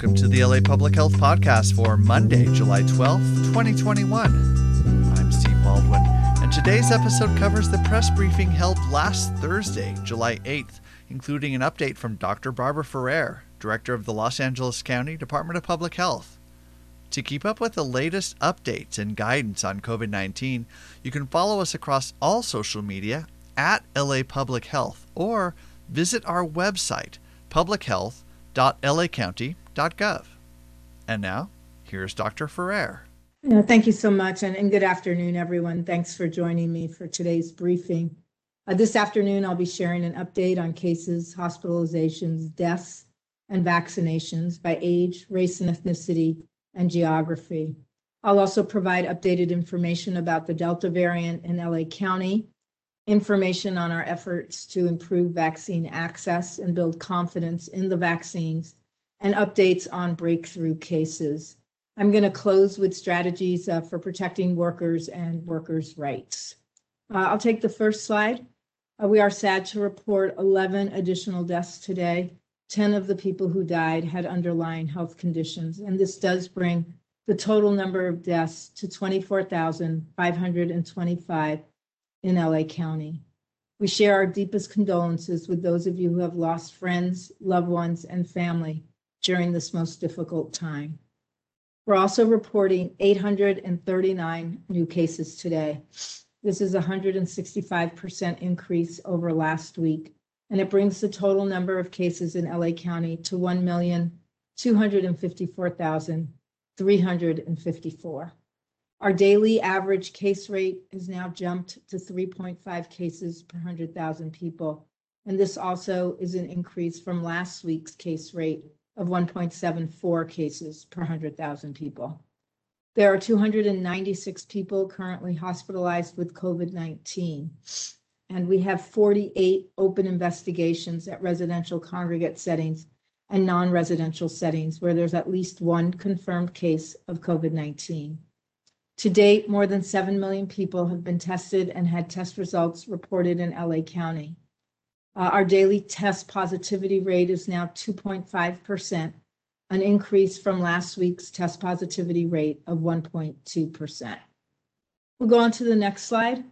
Welcome to the LA Public Health Podcast for Monday, July 12th, 2021. I'm Steve Baldwin, and today's episode covers the press briefing held last Thursday, July 8th, including an update from Dr. Barbara Ferrer, Director of the Los Angeles County Department of Public Health. To keep up with the latest updates and guidance on COVID 19, you can follow us across all social media at LA Public Health or visit our website, publichealth.lacounty.gov. And now, here's Dr. Ferrer. Thank you so much, and, and good afternoon, everyone. Thanks for joining me for today's briefing. Uh, this afternoon, I'll be sharing an update on cases, hospitalizations, deaths, and vaccinations by age, race, and ethnicity, and geography. I'll also provide updated information about the Delta variant in LA County information on our efforts to improve vaccine access and build confidence in the vaccines, and updates on breakthrough cases. I'm going to close with strategies uh, for protecting workers and workers' rights. Uh, I'll take the first slide. Uh, we are sad to report 11 additional deaths today. 10 of the people who died had underlying health conditions, and this does bring the total number of deaths to 24,525 in LA County. We share our deepest condolences with those of you who have lost friends, loved ones, and family during this most difficult time. We're also reporting 839 new cases today. This is a 165% increase over last week, and it brings the total number of cases in LA County to 1,254,354. Our daily average case rate has now jumped to 3.5 cases per 100,000 people. And this also is an increase from last week's case rate of 1.74 cases per 100,000 people. There are 296 people currently hospitalized with COVID 19, and we have 48 open investigations at residential congregate settings and non residential settings where there's at least one confirmed case of COVID 19. To date, more than 7 million people have been tested and had test results reported in LA County. Uh, our daily test positivity rate is now 2.5%, an increase from last week's test positivity rate of 1.2%. We'll go on to the next slide.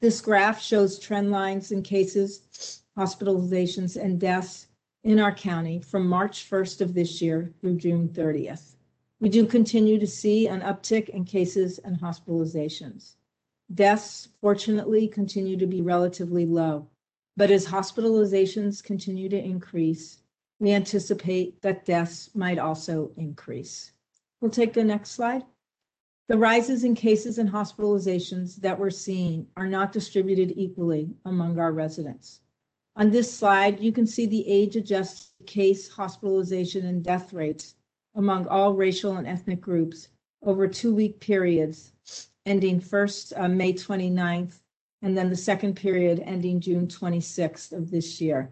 This graph shows trend lines in cases, hospitalizations, and deaths in our county from March 1st of this year through June 30th. We do continue to see an uptick in cases and hospitalizations. Deaths, fortunately, continue to be relatively low, but as hospitalizations continue to increase, we anticipate that deaths might also increase. We'll take the next slide. The rises in cases and hospitalizations that we're seeing are not distributed equally among our residents. On this slide, you can see the age adjusted case, hospitalization, and death rates among all racial and ethnic groups over two-week periods ending first uh, May 29th and then the second period ending June 26th of this year.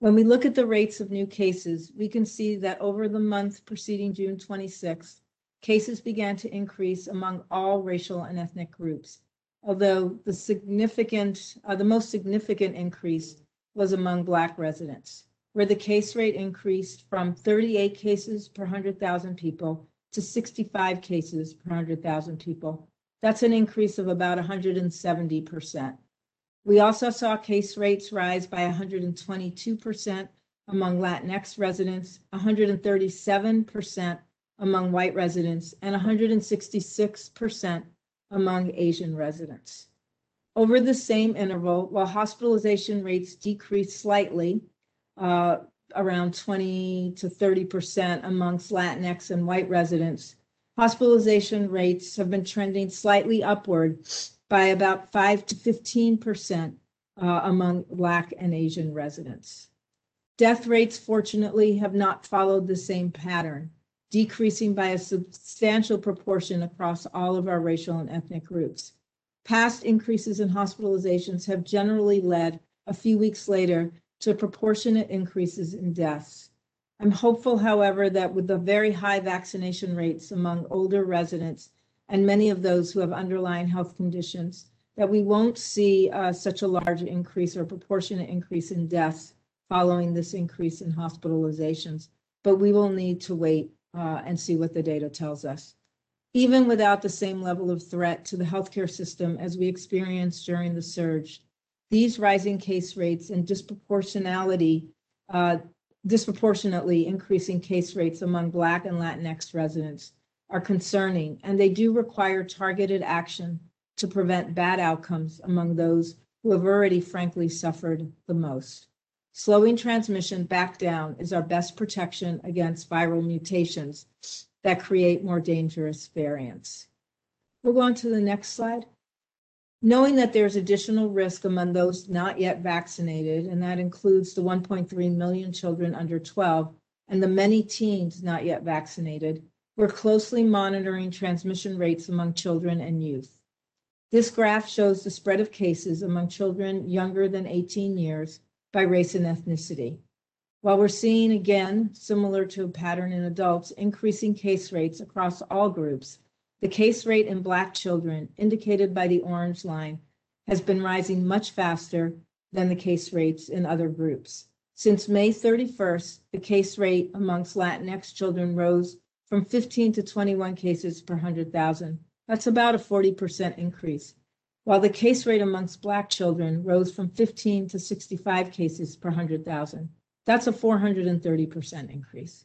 When we look at the rates of new cases, we can see that over the month preceding June 26th, cases began to increase among all racial and ethnic groups, although the significant, uh, the most significant increase was among Black residents where the case rate increased from 38 cases per 100,000 people to 65 cases per 100,000 people. That's an increase of about 170%. We also saw case rates rise by 122% among Latinx residents, 137% among white residents, and 166% among Asian residents. Over the same interval, while hospitalization rates decreased slightly, uh, around 20 to 30 percent amongst Latinx and white residents. Hospitalization rates have been trending slightly upward by about 5 to 15 percent uh, among Black and Asian residents. Death rates, fortunately, have not followed the same pattern, decreasing by a substantial proportion across all of our racial and ethnic groups. Past increases in hospitalizations have generally led a few weeks later to proportionate increases in deaths. I'm hopeful, however, that with the very high vaccination rates among older residents and many of those who have underlying health conditions, that we won't see uh, such a large increase or proportionate increase in deaths following this increase in hospitalizations. but we will need to wait uh, and see what the data tells us. Even without the same level of threat to the healthcare system as we experienced during the surge, these rising case rates and disproportionality, uh, disproportionately increasing case rates among Black and Latinx residents are concerning, and they do require targeted action to prevent bad outcomes among those who have already frankly suffered the most. Slowing transmission back down is our best protection against viral mutations that create more dangerous variants. We'll go on to the next slide. Knowing that there's additional risk among those not yet vaccinated, and that includes the 1.3 million children under 12 and the many teens not yet vaccinated, we're closely monitoring transmission rates among children and youth. This graph shows the spread of cases among children younger than 18 years by race and ethnicity. While we're seeing again, similar to a pattern in adults, increasing case rates across all groups, the case rate in Black children, indicated by the orange line, has been rising much faster than the case rates in other groups. Since May 31st, the case rate amongst Latinx children rose from 15 to 21 cases per 100,000. That's about a 40% increase, while the case rate amongst Black children rose from 15 to 65 cases per 100,000. That's a 430% increase.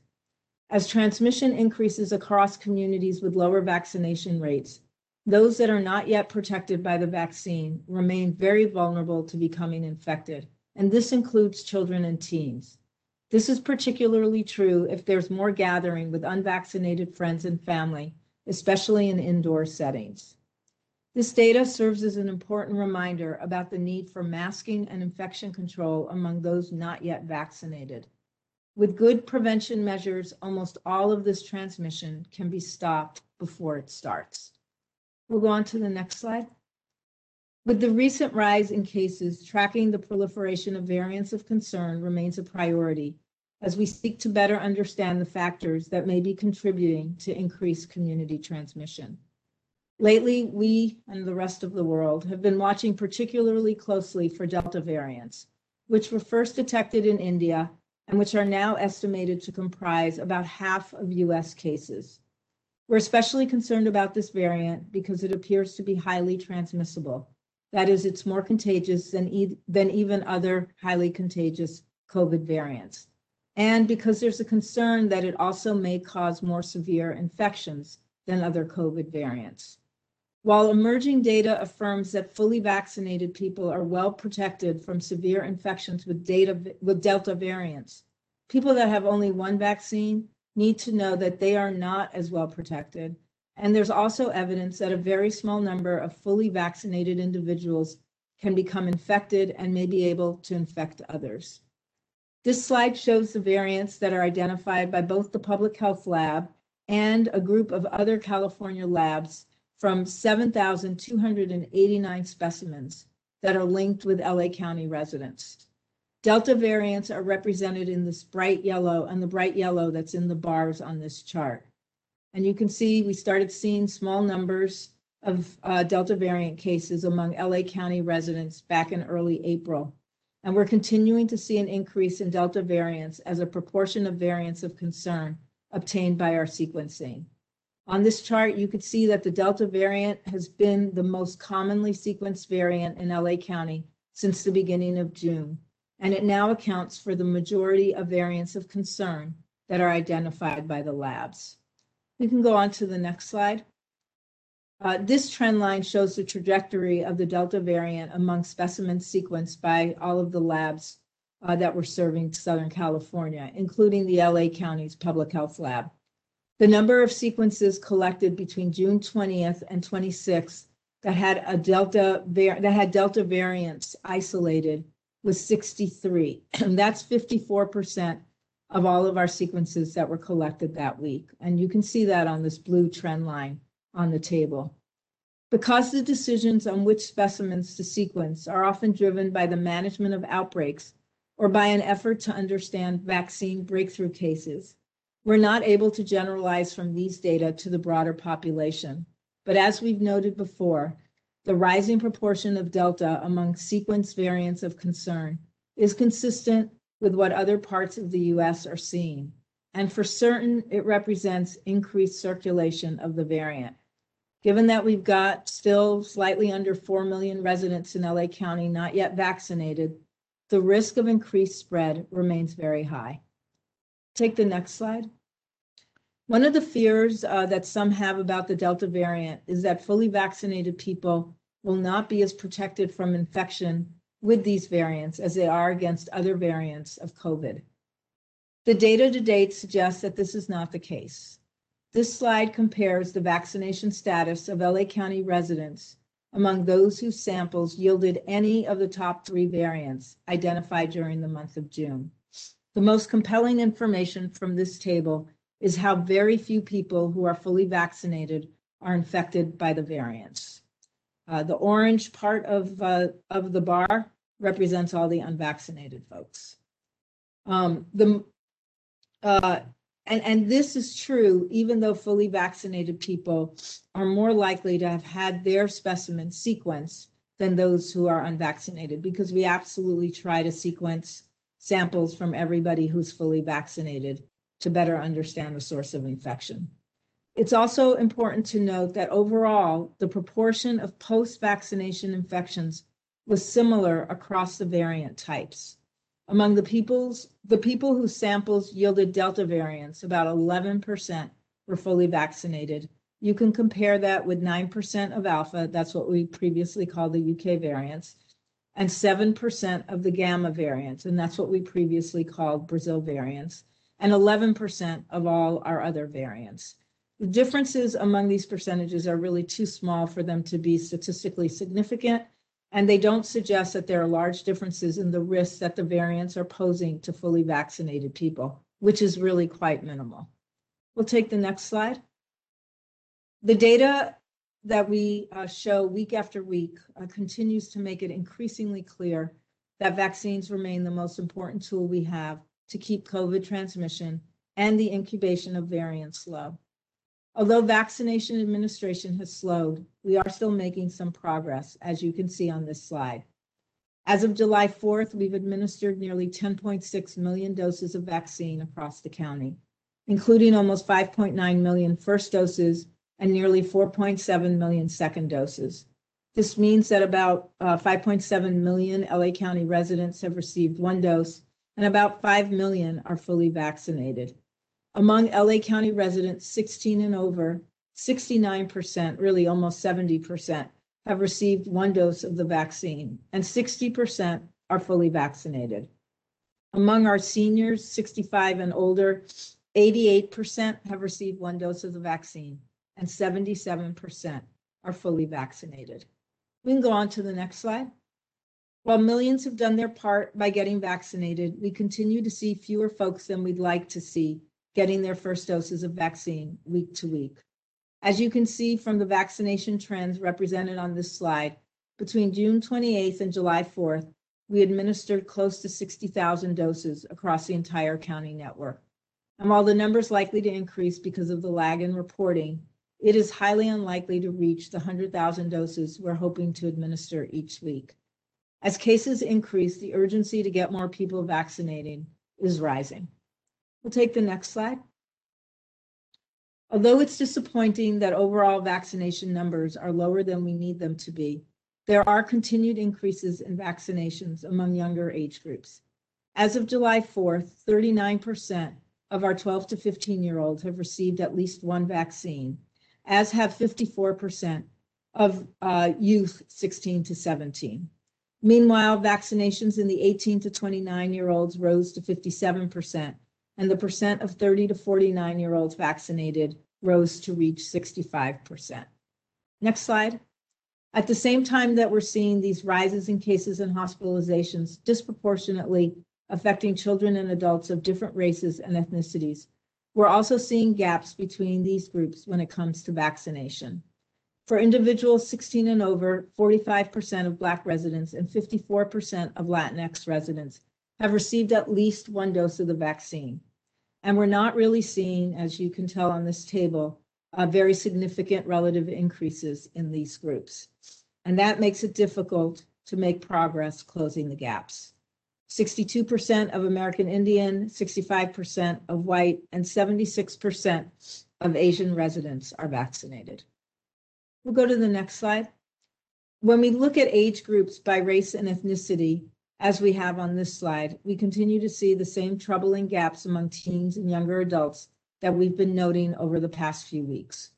As transmission increases across communities with lower vaccination rates, those that are not yet protected by the vaccine remain very vulnerable to becoming infected, and this includes children and teens. This is particularly true if there's more gathering with unvaccinated friends and family, especially in indoor settings. This data serves as an important reminder about the need for masking and infection control among those not yet vaccinated. With good prevention measures, almost all of this transmission can be stopped before it starts. We'll go on to the next slide. With the recent rise in cases, tracking the proliferation of variants of concern remains a priority as we seek to better understand the factors that may be contributing to increased community transmission. Lately, we and the rest of the world have been watching particularly closely for Delta variants, which were first detected in India and which are now estimated to comprise about half of US cases. We're especially concerned about this variant because it appears to be highly transmissible. That is, it's more contagious than, e than even other highly contagious COVID variants and because there's a concern that it also may cause more severe infections than other COVID variants. While emerging data affirms that fully vaccinated people are well protected from severe infections with, data, with Delta variants, people that have only one vaccine need to know that they are not as well protected. And there's also evidence that a very small number of fully vaccinated individuals can become infected and may be able to infect others. This slide shows the variants that are identified by both the Public Health Lab and a group of other California labs from 7,289 specimens that are linked with LA County residents. Delta variants are represented in this bright yellow and the bright yellow that's in the bars on this chart. And you can see we started seeing small numbers of uh, Delta variant cases among LA County residents back in early April and we're continuing to see an increase in Delta variants as a proportion of variants of concern obtained by our sequencing. On this chart, you could see that the Delta variant has been the most commonly sequenced variant in LA County since the beginning of June, and it now accounts for the majority of variants of concern that are identified by the labs. We can go on to the next slide. Uh, this trend line shows the trajectory of the Delta variant among specimens sequenced by all of the labs uh, that were serving Southern California, including the LA County's Public Health Lab. The number of sequences collected between June 20th and 26th that had a Delta that had Delta variants isolated was 63, and that's 54% of all of our sequences that were collected that week. And you can see that on this blue trend line on the table. Because the decisions on which specimens to sequence are often driven by the management of outbreaks or by an effort to understand vaccine breakthrough cases, we're not able to generalize from these data to the broader population. But as we've noted before, the rising proportion of Delta among sequence variants of concern is consistent with what other parts of the US are seeing. and for certain, it represents increased circulation of the variant. Given that we've got still slightly under 4 million residents in LA County not yet vaccinated, the risk of increased spread remains very high. Take the next slide. One of the fears uh, that some have about the Delta variant is that fully vaccinated people will not be as protected from infection with these variants as they are against other variants of COVID. The data to date suggests that this is not the case. This slide compares the vaccination status of LA County residents among those whose samples yielded any of the top three variants identified during the month of June. The most compelling information from this table is how very few people who are fully vaccinated are infected by the variants. Uh, the orange part of, uh, of the bar represents all the unvaccinated folks. Um, the, uh, and, and this is true even though fully vaccinated people are more likely to have had their specimen sequenced than those who are unvaccinated because we absolutely try to sequence samples from everybody who's fully vaccinated to better understand the source of infection. It's also important to note that overall, the proportion of post vaccination infections was similar across the variant types. Among the peoples, the people whose samples yielded Delta variants, about 11% were fully vaccinated. You can compare that with 9% of Alpha, that's what we previously called the UK variants, and 7% of the Gamma variants, and that's what we previously called Brazil variants, and 11% of all our other variants. The differences among these percentages are really too small for them to be statistically significant, and they don't suggest that there are large differences in the risks that the variants are posing to fully vaccinated people, which is really quite minimal. We'll take the next slide. The data that we uh, show week after week uh, continues to make it increasingly clear that vaccines remain the most important tool we have to keep COVID transmission and the incubation of variants low. Although vaccination administration has slowed, we are still making some progress, as you can see on this slide. As of July 4th, we've administered nearly 10.6 million doses of vaccine across the county, including almost 5.9 million first doses and nearly 4.7 million second doses. This means that about uh, 5.7 million LA County residents have received one dose and about 5 million are fully vaccinated. Among LA County residents 16 and over, 69%, really almost 70%, have received one dose of the vaccine, and 60% are fully vaccinated. Among our seniors 65 and older, 88% have received one dose of the vaccine, and 77% are fully vaccinated. We can go on to the next slide. While millions have done their part by getting vaccinated, we continue to see fewer folks than we'd like to see getting their first doses of vaccine week to week. As you can see from the vaccination trends represented on this slide, between June 28th and July 4th, we administered close to 60,000 doses across the entire county network. And while the number is likely to increase because of the lag in reporting, it is highly unlikely to reach the 100,000 doses we're hoping to administer each week. As cases increase, the urgency to get more people vaccinated is rising. We'll take the next slide. Although it's disappointing that overall vaccination numbers are lower than we need them to be, there are continued increases in vaccinations among younger age groups. As of July 4th, 39% of our 12 to 15 year olds have received at least one vaccine, as have 54% of uh, youth 16 to 17. Meanwhile, vaccinations in the 18 to 29 year olds rose to 57%, and the percent of 30 to 49 year olds vaccinated rose to reach 65%. Next slide. At the same time that we're seeing these rises in cases and hospitalizations disproportionately affecting children and adults of different races and ethnicities, we're also seeing gaps between these groups when it comes to vaccination. For individuals 16 and over, 45% of Black residents and 54% of Latinx residents have received at least one dose of the vaccine. And we're not really seeing, as you can tell on this table, uh, very significant relative increases in these groups. And that makes it difficult to make progress closing the gaps. 62% of American Indian, 65% of white, and 76% of Asian residents are vaccinated. We'll go to the next slide. When we look at age groups by race and ethnicity, as we have on this slide, we continue to see the same troubling gaps among teens and younger adults that we've been noting over the past few weeks.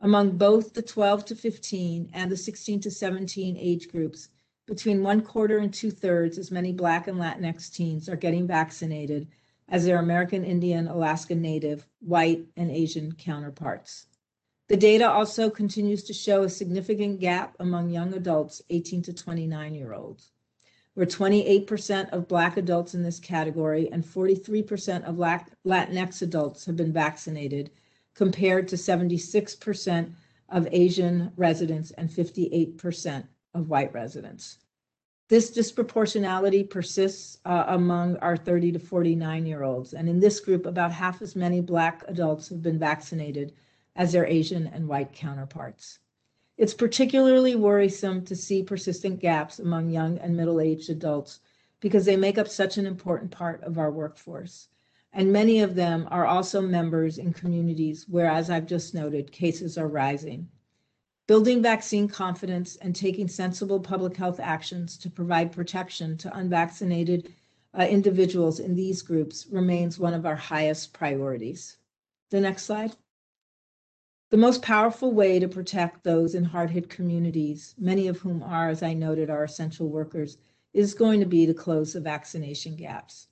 Among both the 12 to 15 and the 16 to 17 age groups, between one quarter and two thirds as many Black and Latinx teens are getting vaccinated as their American Indian, Alaska Native, white, and Asian counterparts. The data also continues to show a significant gap among young adults 18 to 29 year olds, where 28% of Black adults in this category and 43% of Latinx adults have been vaccinated, compared to 76% of Asian residents and 58% of white residents. This disproportionality persists uh, among our 30 to 49 year olds. And in this group, about half as many Black adults have been vaccinated as their Asian and white counterparts. It's particularly worrisome to see persistent gaps among young and middle aged adults because they make up such an important part of our workforce. And many of them are also members in communities where, as I've just noted, cases are rising. Building vaccine confidence and taking sensible public health actions to provide protection to unvaccinated uh, individuals in these groups remains one of our highest priorities. The next slide. The most powerful way to protect those in hard hit communities, many of whom are, as I noted, our essential workers, is going to be to close the vaccination gaps.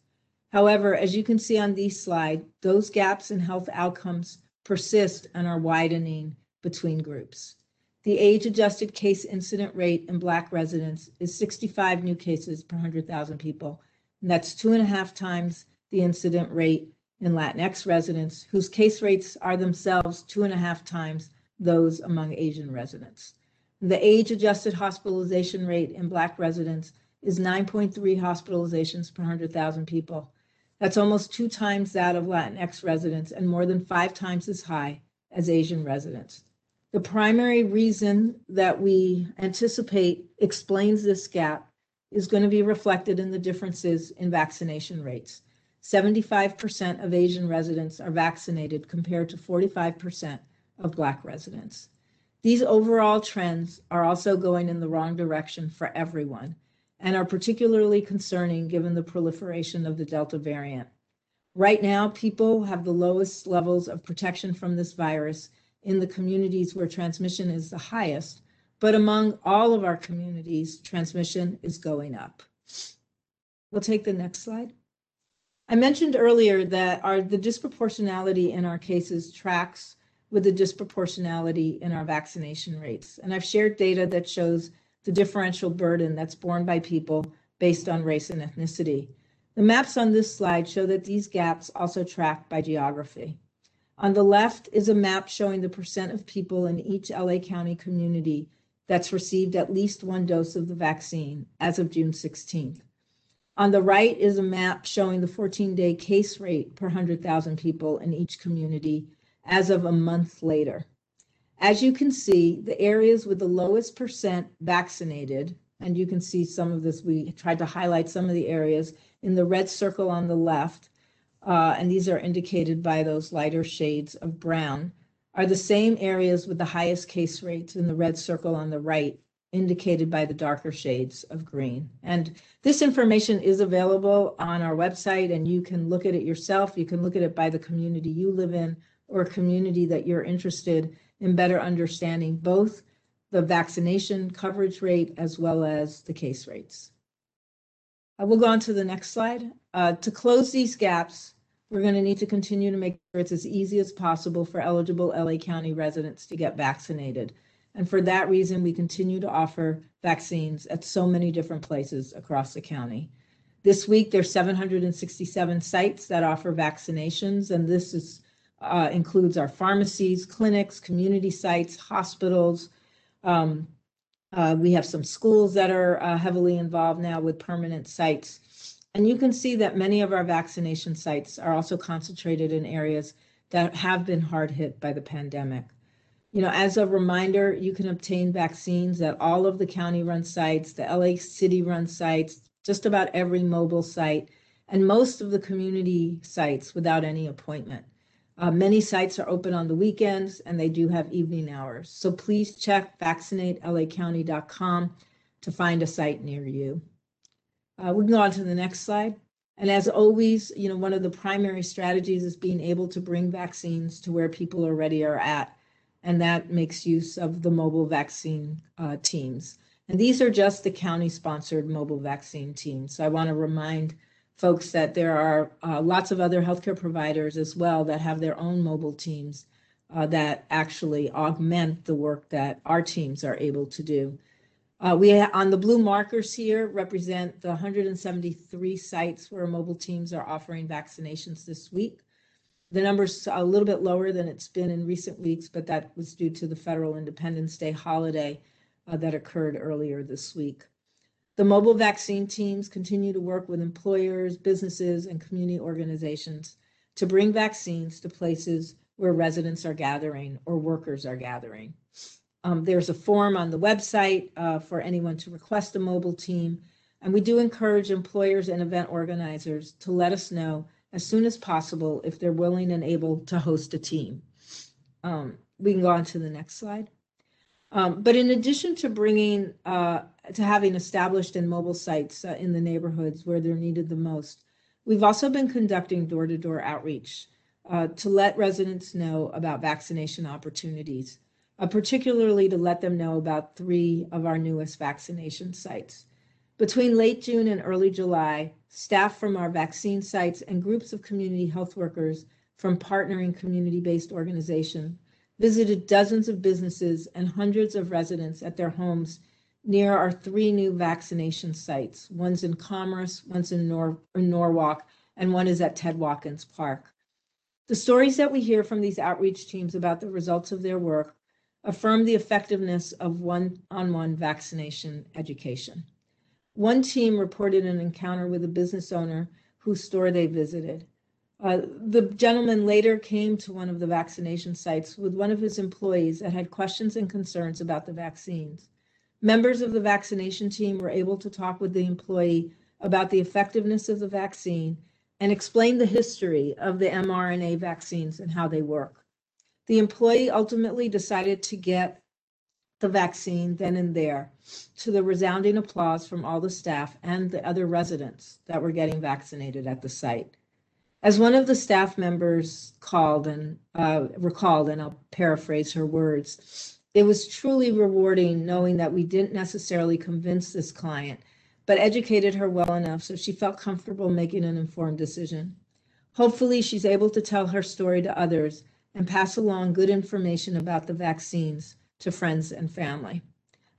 However, as you can see on this slide, those gaps in health outcomes persist and are widening between groups. The age-adjusted case incident rate in Black residents is 65 new cases per 100,000 people. And that's two and a half times the incident rate in Latinx residents, whose case rates are themselves two and a half times those among Asian residents. The age-adjusted hospitalization rate in Black residents is 9.3 hospitalizations per 100,000 people. That's almost two times that of Latinx residents and more than five times as high as Asian residents. The primary reason that we anticipate explains this gap is going to be reflected in the differences in vaccination rates. 75% of Asian residents are vaccinated compared to 45% of Black residents. These overall trends are also going in the wrong direction for everyone and are particularly concerning given the proliferation of the Delta variant. Right now, people have the lowest levels of protection from this virus in the communities where transmission is the highest, but among all of our communities, transmission is going up. We'll take the next slide. I mentioned earlier that our the disproportionality in our cases tracks with the disproportionality in our vaccination rates. And I've shared data that shows the differential burden that's borne by people based on race and ethnicity. The maps on this slide show that these gaps also track by geography. On the left is a map showing the percent of people in each LA County community that's received at least one dose of the vaccine as of June 16th. On the right is a map showing the 14 day case rate per 100,000 people in each community as of a month later. As you can see, the areas with the lowest percent vaccinated, and you can see some of this, we tried to highlight some of the areas in the red circle on the left, uh, and these are indicated by those lighter shades of brown, are the same areas with the highest case rates in the red circle on the right, indicated by the darker shades of green. And this information is available on our website, and you can look at it yourself. You can look at it by the community you live in or a community that you're interested in better understanding both the vaccination coverage rate as well as the case rates. I will go on to the next slide. Uh, to close these gaps, we're going to need to continue to make sure it's as easy as possible for eligible LA County residents to get vaccinated. And for that reason, we continue to offer vaccines at so many different places across the county. This week, there's 767 sites that offer vaccinations, and this is, uh, includes our pharmacies, clinics, community sites, hospitals. Um, uh, we have some schools that are uh, heavily involved now with permanent sites. And you can see that many of our vaccination sites are also concentrated in areas that have been hard hit by the pandemic. You know, as a reminder, you can obtain vaccines at all of the county run sites, the LA City run sites, just about every mobile site, and most of the community sites without any appointment. Uh, many sites are open on the weekends and they do have evening hours. So please check vaccinatelacounty.com to find a site near you. Uh, we can go on to the next slide. And as always, you know, one of the primary strategies is being able to bring vaccines to where people already are at. And that makes use of the mobile vaccine uh, teams. And these are just the county sponsored mobile vaccine teams. So I want to remind folks that there are uh, lots of other healthcare providers as well that have their own mobile teams uh, that actually augment the work that our teams are able to do. Uh, we on the blue markers here represent the 173 sites where mobile teams are offering vaccinations this week. The number's a little bit lower than it's been in recent weeks, but that was due to the federal Independence Day holiday uh, that occurred earlier this week. The mobile vaccine teams continue to work with employers, businesses, and community organizations to bring vaccines to places where residents are gathering or workers are gathering. Um, there's a form on the website uh, for anyone to request a mobile team. And we do encourage employers and event organizers to let us know as soon as possible if they're willing and able to host a team. Um, we can go on to the next slide. Um, but in addition to bringing, uh, to having established and mobile sites uh, in the neighborhoods where they're needed the most, we've also been conducting door to door outreach uh, to let residents know about vaccination opportunities, uh, particularly to let them know about three of our newest vaccination sites. Between late June and early July, staff from our vaccine sites and groups of community health workers from partnering community based organizations visited dozens of businesses and hundreds of residents at their homes near our three new vaccination sites. One's in Commerce, one's in, Nor- in Norwalk, and one is at Ted Watkins Park. The stories that we hear from these outreach teams about the results of their work affirm the effectiveness of one on one vaccination education. One team reported an encounter with a business owner whose store they visited. Uh, the gentleman later came to one of the vaccination sites with one of his employees that had questions and concerns about the vaccines. Members of the vaccination team were able to talk with the employee about the effectiveness of the vaccine and explain the history of the mRNA vaccines and how they work. The employee ultimately decided to get the vaccine then and there to the resounding applause from all the staff and the other residents that were getting vaccinated at the site. As one of the staff members called and uh, recalled, and I'll paraphrase her words, it was truly rewarding knowing that we didn't necessarily convince this client, but educated her well enough so she felt comfortable making an informed decision. Hopefully, she's able to tell her story to others and pass along good information about the vaccines to friends and family.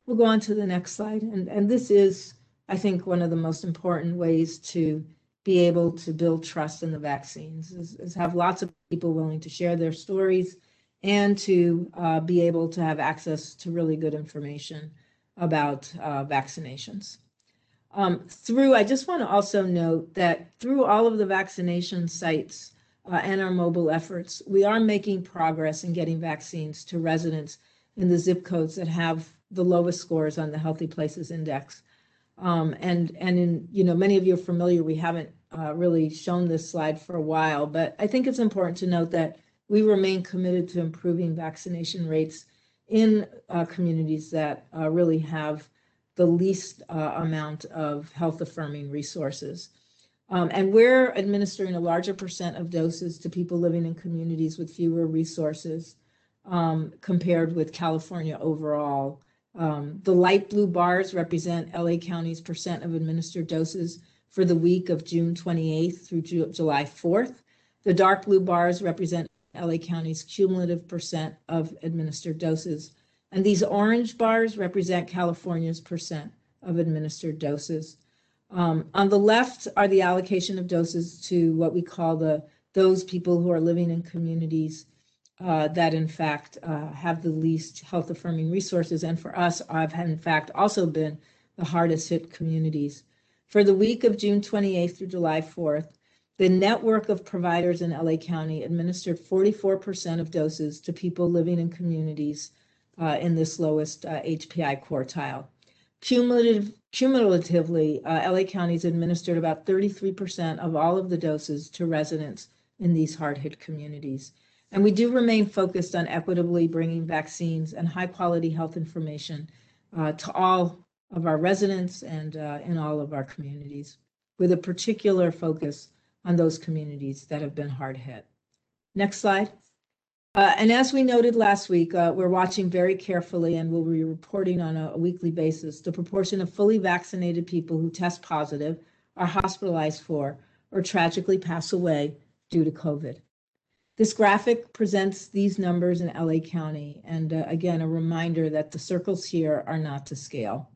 We'll go on to the next slide. And, and this is, I think, one of the most important ways to be able to build trust in the vaccines is, is have lots of people willing to share their stories and to uh, be able to have access to really good information about uh, vaccinations. Um, through, I just want to also note that through all of the vaccination sites uh, and our mobile efforts, we are making progress in getting vaccines to residents in the zip codes that have the lowest scores on the Healthy Places Index. Um, and and in you know many of you are familiar. We haven't uh, really shown this slide for a while, but I think it's important to note that we remain committed to improving vaccination rates in uh, communities that uh, really have the least uh, amount of health affirming resources. Um, and we're administering a larger percent of doses to people living in communities with fewer resources um, compared with California overall. Um, the light blue bars represent LA County's percent of administered doses for the week of June 28th through Ju- July 4th. The dark blue bars represent LA County's cumulative percent of administered doses. And these orange bars represent California's percent of administered doses. Um, on the left are the allocation of doses to what we call the those people who are living in communities uh, that in fact uh, have the least health affirming resources. And for us, I've in fact also been the hardest hit communities. For the week of June 28th through July 4th, the network of providers in LA County administered 44% of doses to people living in communities uh, in this lowest uh, HPI quartile. Cumulative, cumulatively, uh, LA County's administered about 33% of all of the doses to residents in these hard hit communities. And we do remain focused on equitably bringing vaccines and high quality health information uh, to all of our residents and uh, in all of our communities, with a particular focus on those communities that have been hard hit. Next slide. Uh, and as we noted last week, uh, we're watching very carefully and we'll be reporting on a, a, weekly basis the proportion of fully vaccinated people who test positive, are hospitalized for, or tragically pass away due to COVID. This graphic presents these numbers in LA County, and uh, again, a reminder that the circles here are not to scale.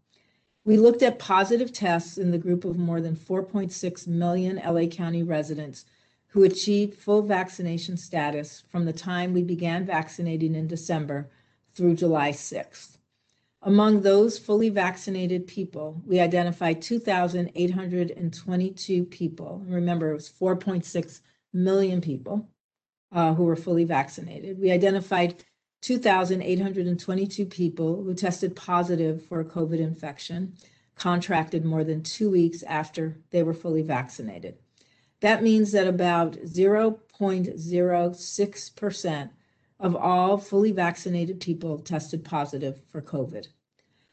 We looked at positive tests in the group of more than 4.6 million LA County residents who achieved full vaccination status from the time we began vaccinating in December through July 6th. Among those fully vaccinated people, we identified 2,822 people. Remember, it was 4.6 million people uh, who were fully vaccinated. We identified 2,822 people who tested positive for a COVID infection, contracted more than two weeks after they were fully vaccinated. That means that about 0.06% of all fully vaccinated people tested positive for COVID.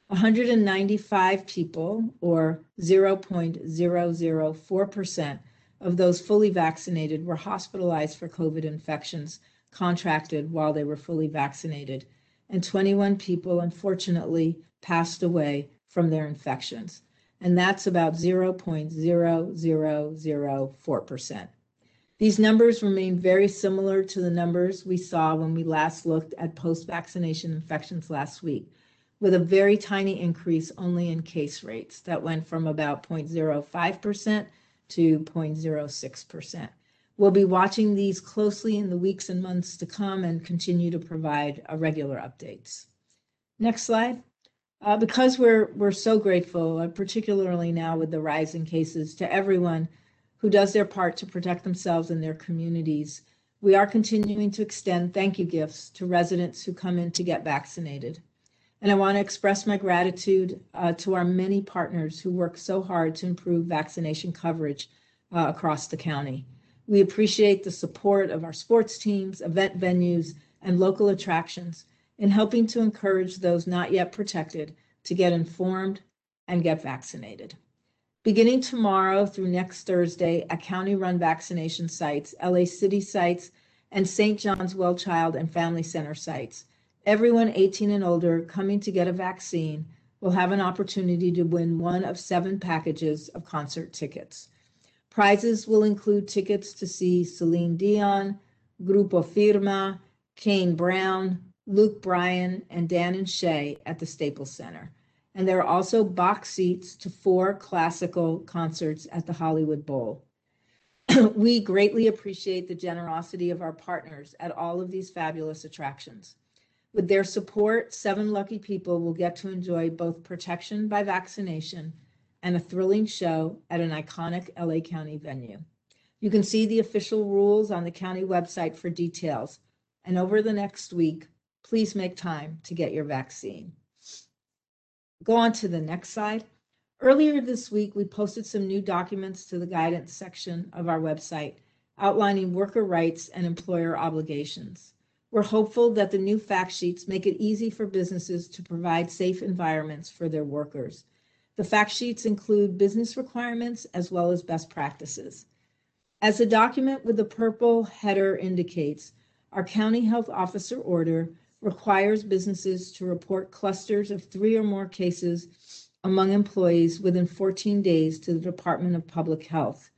195 people, or 0.004%, of those fully vaccinated were hospitalized for COVID infections contracted while they were fully vaccinated, and 21 people, unfortunately, passed away from their infections and that's about 0.0004%. These numbers remain very similar to the numbers we saw when we last looked at post-vaccination infections last week, with a very tiny increase only in case rates that went from about 0.05% to 0.06%. We'll be watching these closely in the weeks and months to come and continue to provide regular updates. Next slide. Uh, because we're we're so grateful, uh, particularly now with the rise in cases, to everyone who does their part to protect themselves and their communities. We are continuing to extend thank you gifts to residents who come in to get vaccinated. And I want to express my gratitude uh, to our many partners who work so hard to improve vaccination coverage uh, across the county. We appreciate the support of our sports teams, event venues, and local attractions in helping to encourage those not yet protected to get informed and get vaccinated. Beginning tomorrow through next Thursday at county run vaccination sites, LA City sites, and St. John's Well Child and Family Center sites, everyone 18 and older coming to get a vaccine will have an opportunity to win one of seven packages of concert tickets. Prizes will include tickets to see Celine Dion, Grupo Firme, Kane Brown, Luke Bryan, and Dan and Shay at the Staples Center. And there are also box seats to four classical concerts at the Hollywood Bowl. we greatly appreciate the generosity of our partners at all of these fabulous attractions. With their support, seven lucky people will get to enjoy both protection by vaccination and a thrilling show at an iconic LA County venue. You can see the official rules on the county website for details. And over the next week, please make time to get your vaccine. Go on to the next slide. Earlier this week, we posted some new documents to the guidance section of our website outlining worker rights and employer obligations. We're hopeful that the new fact sheets make it easy for businesses to provide safe environments for their workers. The fact sheets include business requirements as well as best practices. As the document with the purple header indicates, our county health officer order requires businesses to report clusters of three or more cases among employees within 14 days to the Department of Public Health.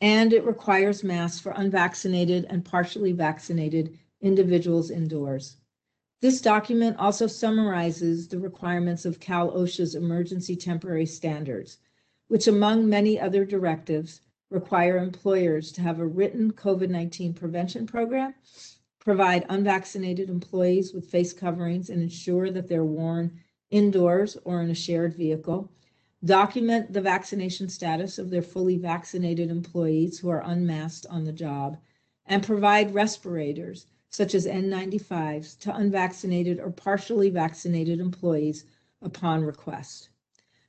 And it requires masks for unvaccinated and partially vaccinated individuals indoors. This document also summarizes the requirements of Cal OSHA's emergency temporary standards, which, among many other directives, require employers to have a written COVID 19 prevention program provide unvaccinated employees with face coverings and ensure that they're worn indoors or in a shared vehicle, document the vaccination status of their fully vaccinated employees who are unmasked on the job, and provide respirators such as N95s to unvaccinated or partially vaccinated employees upon request.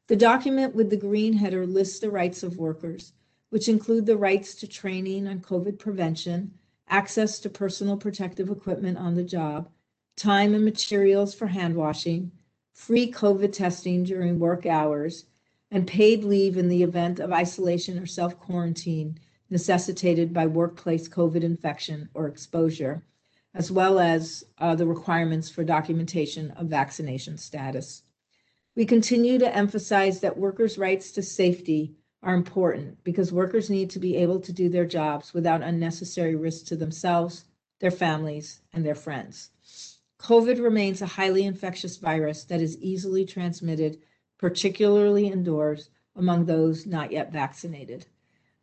The document with the green header lists the rights of workers, which include the rights to training on COVID prevention, access to personal protective equipment on the job, time and materials for hand washing, free COVID testing during work hours, and paid leave in the event of isolation or self quarantine necessitated by workplace COVID infection or exposure, as well as uh, the requirements for documentation of vaccination status. We continue to emphasize that workers' rights to safety are important because workers need to be able to do their jobs without unnecessary risk to themselves, their families, and their friends. COVID remains a highly infectious virus that is easily transmitted, particularly indoors, among those not yet vaccinated.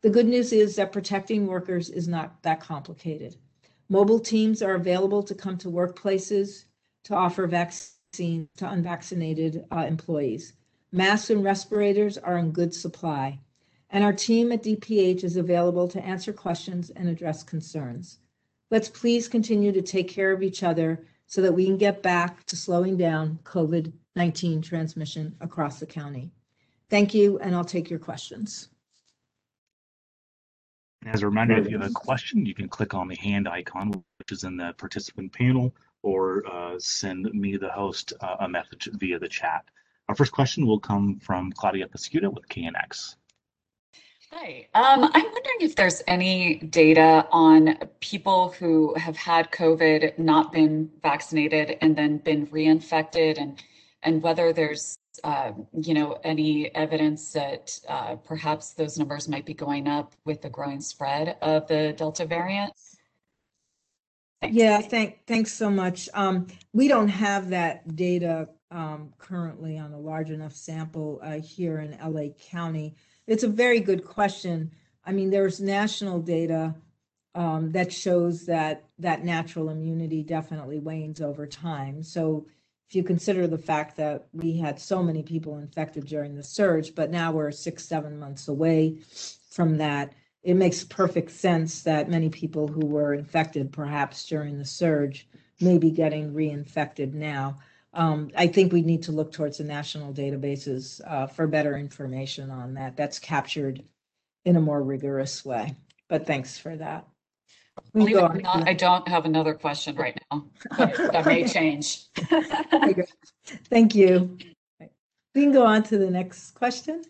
The good news is that protecting workers is not that complicated. Mobile teams are available to come to workplaces to offer vaccines to unvaccinated uh, employees. Masks and respirators are in good supply and our team at DPH is available to answer questions and address concerns. Let's please continue to take care of each other so that we can get back to slowing down COVID 19 transmission across the county. Thank you, and I'll take your questions. As a reminder, if you have a question, you can click on the hand icon, which is in the participant panel, or uh, send me, the host, uh, a message via the chat. Our first question will come from Claudia Peschiutta with KNX. Hi. Um, I'm wondering if there's any data on people who have had COVID, not been vaccinated, and then been reinfected, and and whether there's uh, you know any evidence that uh, perhaps those numbers might be going up with the growing spread of the Delta variant. Thanks. Yeah, thank thanks so much. Um, we don't have that data um, currently on a large enough sample uh, here in LA County. It's a very good question. I mean, there's national data um, that shows that that natural immunity definitely wanes over time. So if you consider the fact that we had so many people infected during the surge, but now we're six, seven months away from that, it makes perfect sense that many people who were infected perhaps during the surge may be getting reinfected now. Um, I think we need to look towards the national databases uh, for better information on that. That's captured in a more rigorous way. But thanks for that. We not, I don't have another question right now, but that may change. Thank you. We can go on to the next question.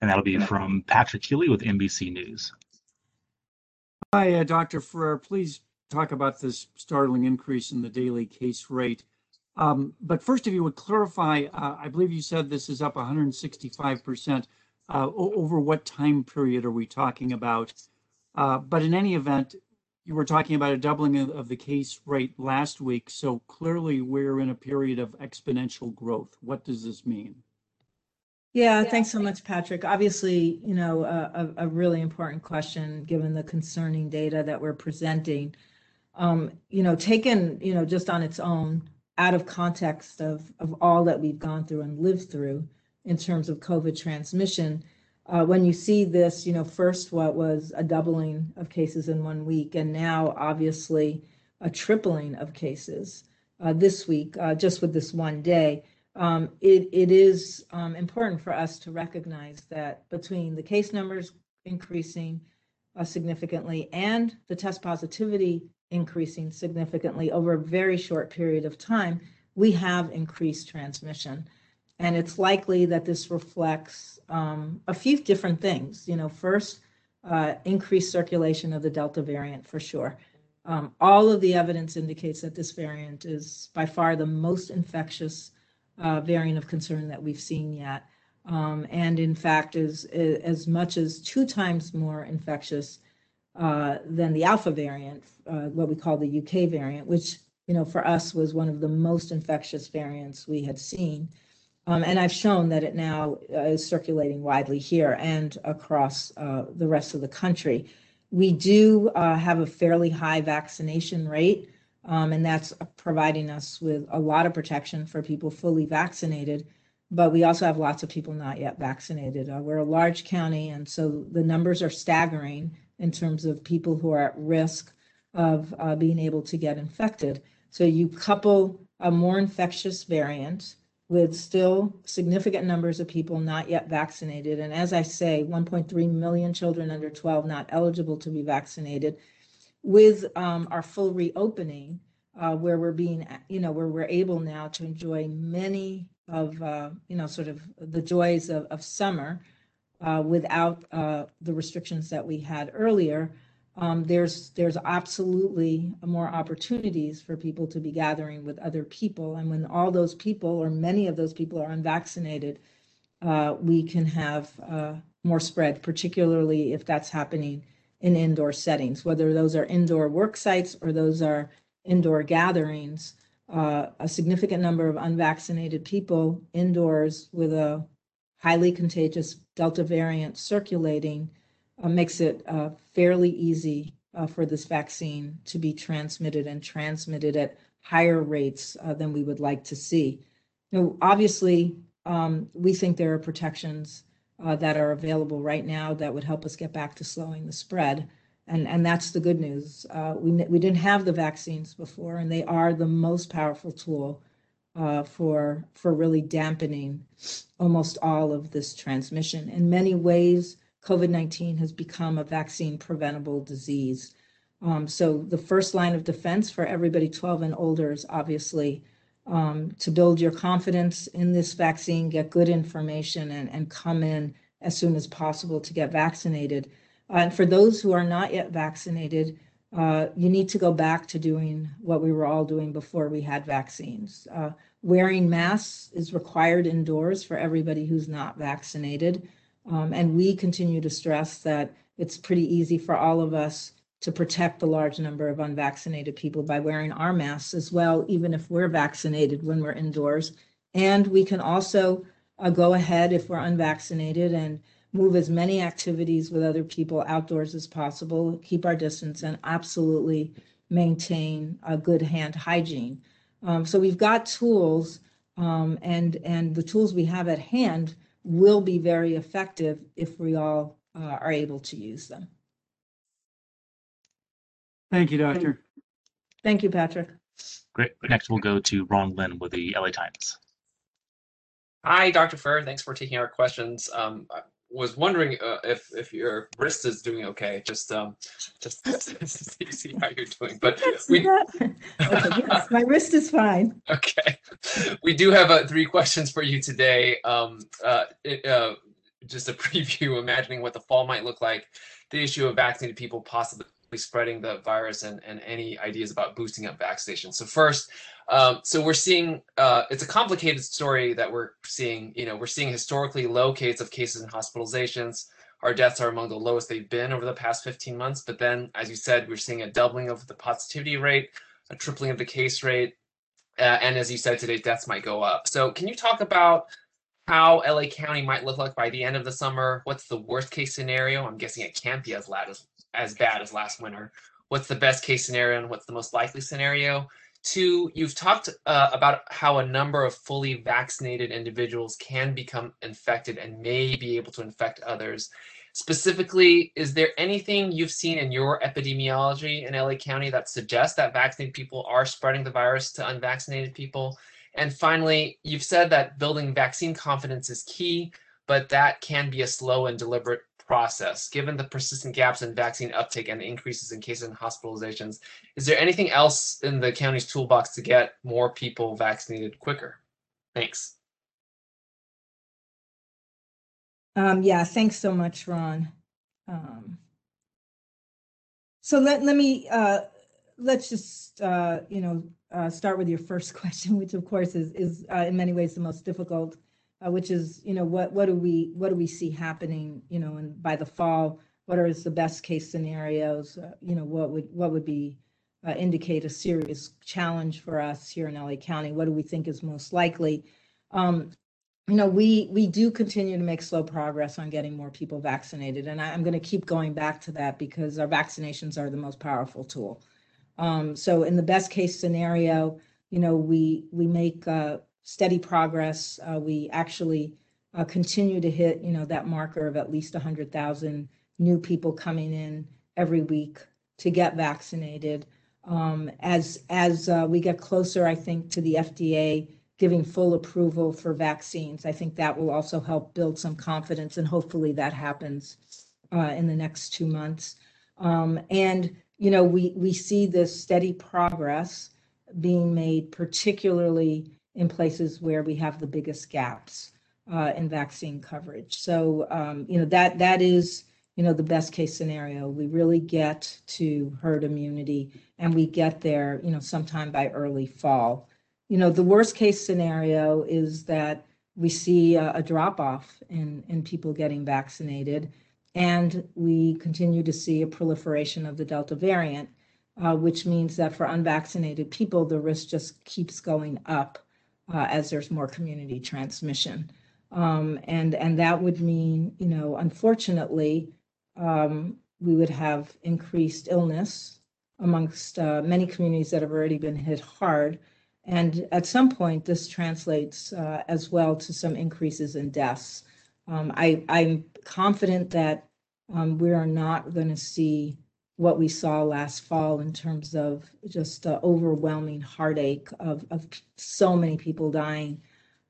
And that'll be from Patrick Healy with NBC News. Hi, uh, Dr. Ferrer. Please talk about this startling increase in the daily case rate. Um, but first, if you would clarify, uh, I believe you said this is up 165%. Uh, over what time period are we talking about? Uh, but in any event, you were talking about a doubling of, of, the case rate last week. So clearly, we're in a period of exponential growth. What does this mean? Yeah, thanks so much, Patrick. Obviously, you know, a, a really important question given the concerning data that we're presenting. Um, you know, taken, you know, just on its own, out of context of, of all that we've gone through and lived through in terms of COVID transmission. Uh, when you see this, you know, first what was a doubling of cases in one week, and now obviously a tripling of cases uh, this week, uh, just with this one day, um, it, it is um, important for us to recognize that between the case numbers increasing uh, significantly and the test positivity increasing significantly over a very short period of time, we have increased transmission. And it's likely that this reflects um, a few different things. You know, first, uh, increased circulation of the Delta variant for sure. Um, all of the evidence indicates that this variant is by far the most infectious uh, variant of concern that we've seen yet. Um, and in fact, is, is as much as two times more infectious uh, than the alpha variant, uh, what we call the UK variant, which you know for us was one of the most infectious variants we had seen. Um, and I've shown that it now uh, is circulating widely here and across uh, the rest of the country. We do uh, have a fairly high vaccination rate, um, and that's providing us with a lot of protection for people fully vaccinated. But we also have lots of people not yet vaccinated. we're a large county, and so the numbers are staggering in terms of people who are at risk of uh, being able to get infected. So you couple a more infectious variant with still significant numbers of people not yet vaccinated. And as I say, 1.3 million children under 12 not eligible to be vaccinated. With um, our full reopening, uh, where we're being, you know, where we're able now to enjoy many of, uh, you know, sort of the joys of, of summer uh, without uh, the restrictions that we had earlier, um, there's there's absolutely more opportunities for people to be gathering with other people, and when all those people or many of those people are unvaccinated, uh, we can have uh, more spread, particularly if that's happening in indoor settings, whether those are indoor work sites or those are indoor gatherings. Uh, a significant number of unvaccinated people indoors with a highly contagious Delta variant circulating uh, makes it uh, fairly easy uh, for this vaccine to be transmitted and transmitted at higher rates uh, than we would like to see. You know, obviously, um, we think there are protections uh, that are available right now that would help us get back to slowing the spread. And, and that's the good news. Uh, we, we didn't have the vaccines before, and they are the most powerful tool uh, for for really dampening almost all of this transmission. In many ways, COVID 19 has become a vaccine preventable disease. Um, so, the first line of defense for everybody 12 and older is obviously um, to build your confidence in this vaccine, get good information, and, and come in as soon as possible to get vaccinated. Uh, and for those who are not yet vaccinated, uh, you need to go back to doing what we were all doing before we had vaccines. Uh, wearing masks is required indoors for everybody who's not vaccinated. Um, and we continue to stress that it's pretty easy for all of us to protect the large number of unvaccinated people by wearing our masks as well, even if we're vaccinated when we're indoors. And we can also uh, go ahead if we're unvaccinated and move as many activities with other people outdoors as possible, keep our distance, and absolutely maintain a good hand hygiene. Um, so we've got tools, um, and and the tools we have at hand will be very effective if we all uh, are able to use them. Thank you, Doctor. Thank you, Patrick. Great. Next, we'll go to Ron Lin with the LA Times. Hi, Dr. Ferrer. Thanks for taking our questions. Um, I was wondering uh, if if your wrist is doing okay. Just um, just see how you're doing. But we okay, yes, my wrist is fine. okay, we do have uh, three questions for you today. Um, uh, it, uh, just a preview, imagining what the fall might look like. The issue of vaccinated people possibly spreading the virus and, and any ideas about boosting up vaccination. So first, um, so we're seeing uh, it's a complicated story that we're seeing. You know, we're seeing historically low cases of cases and hospitalizations. Our deaths are among the lowest they've been over the past 15 months. But then, as you said, we're seeing a doubling of the positivity rate, a tripling of the case rate, uh, and as you said today, deaths might go up. So can you talk about how LA County might look like by the end of the summer? What's the worst case scenario? I'm guessing it can't be as bad as as bad as last winter. What's the best case scenario and what's the most likely scenario? Two, you've talked uh, about how a number of fully vaccinated individuals can become infected and may be able to infect others. Specifically, is there anything you've seen in your epidemiology in LA County that suggests that vaccinated people are spreading the virus to unvaccinated people? And finally, you've said that building vaccine confidence is key, but that can be a slow and deliberate process. Given the persistent gaps in vaccine uptake and the increases in cases and hospitalizations, is there anything else in the county's toolbox to get more people vaccinated quicker? Thanks. Um, yeah, thanks so much, Ron. Um, so let, let me, uh, let's just, uh, you know, uh, start with your first question, which of course is, is uh, in many ways the most difficult uh, which is, you know, what what do we what do we see happening, you know, and by the fall, what are the best case scenarios? Uh, you know, what would what would be uh, indicate a serious challenge for us here in LA County? What do we think is most likely? Um, you know, we we do continue to make slow progress on getting more people vaccinated, and I, am going to keep going back to that because our vaccinations are the most powerful tool. Um, so, in the best case scenario, you know, we we make uh, steady progress. Uh, we actually uh, continue to hit, you know, that marker of at least 100,000 new people coming in every week to get vaccinated. Um, as as uh, we get closer, I think, to the FDA giving full approval for vaccines. I think that will also help build some confidence, and hopefully that happens in the next two months. Um, and you know, we we see this steady progress being made, particularly in places where we have the biggest gaps uh, in vaccine coverage. So um, you know that that is you know the best case scenario. We really get to herd immunity, and we get there you know sometime by early fall you know, the worst case scenario is that we see a, a drop off in, in people getting vaccinated, and we continue to see a proliferation of the Delta variant, uh, which means that for unvaccinated people, the risk just keeps going up uh, as there's more community transmission. Um, and, and that would mean, you know, unfortunately, um, we would have increased illness amongst uh, many communities that have already been hit hard and at some point, this translates uh, as well to some increases in deaths. Um, I, I'm confident that um, we are not going to see what we saw last fall in terms of just the overwhelming heartache of, of so many people dying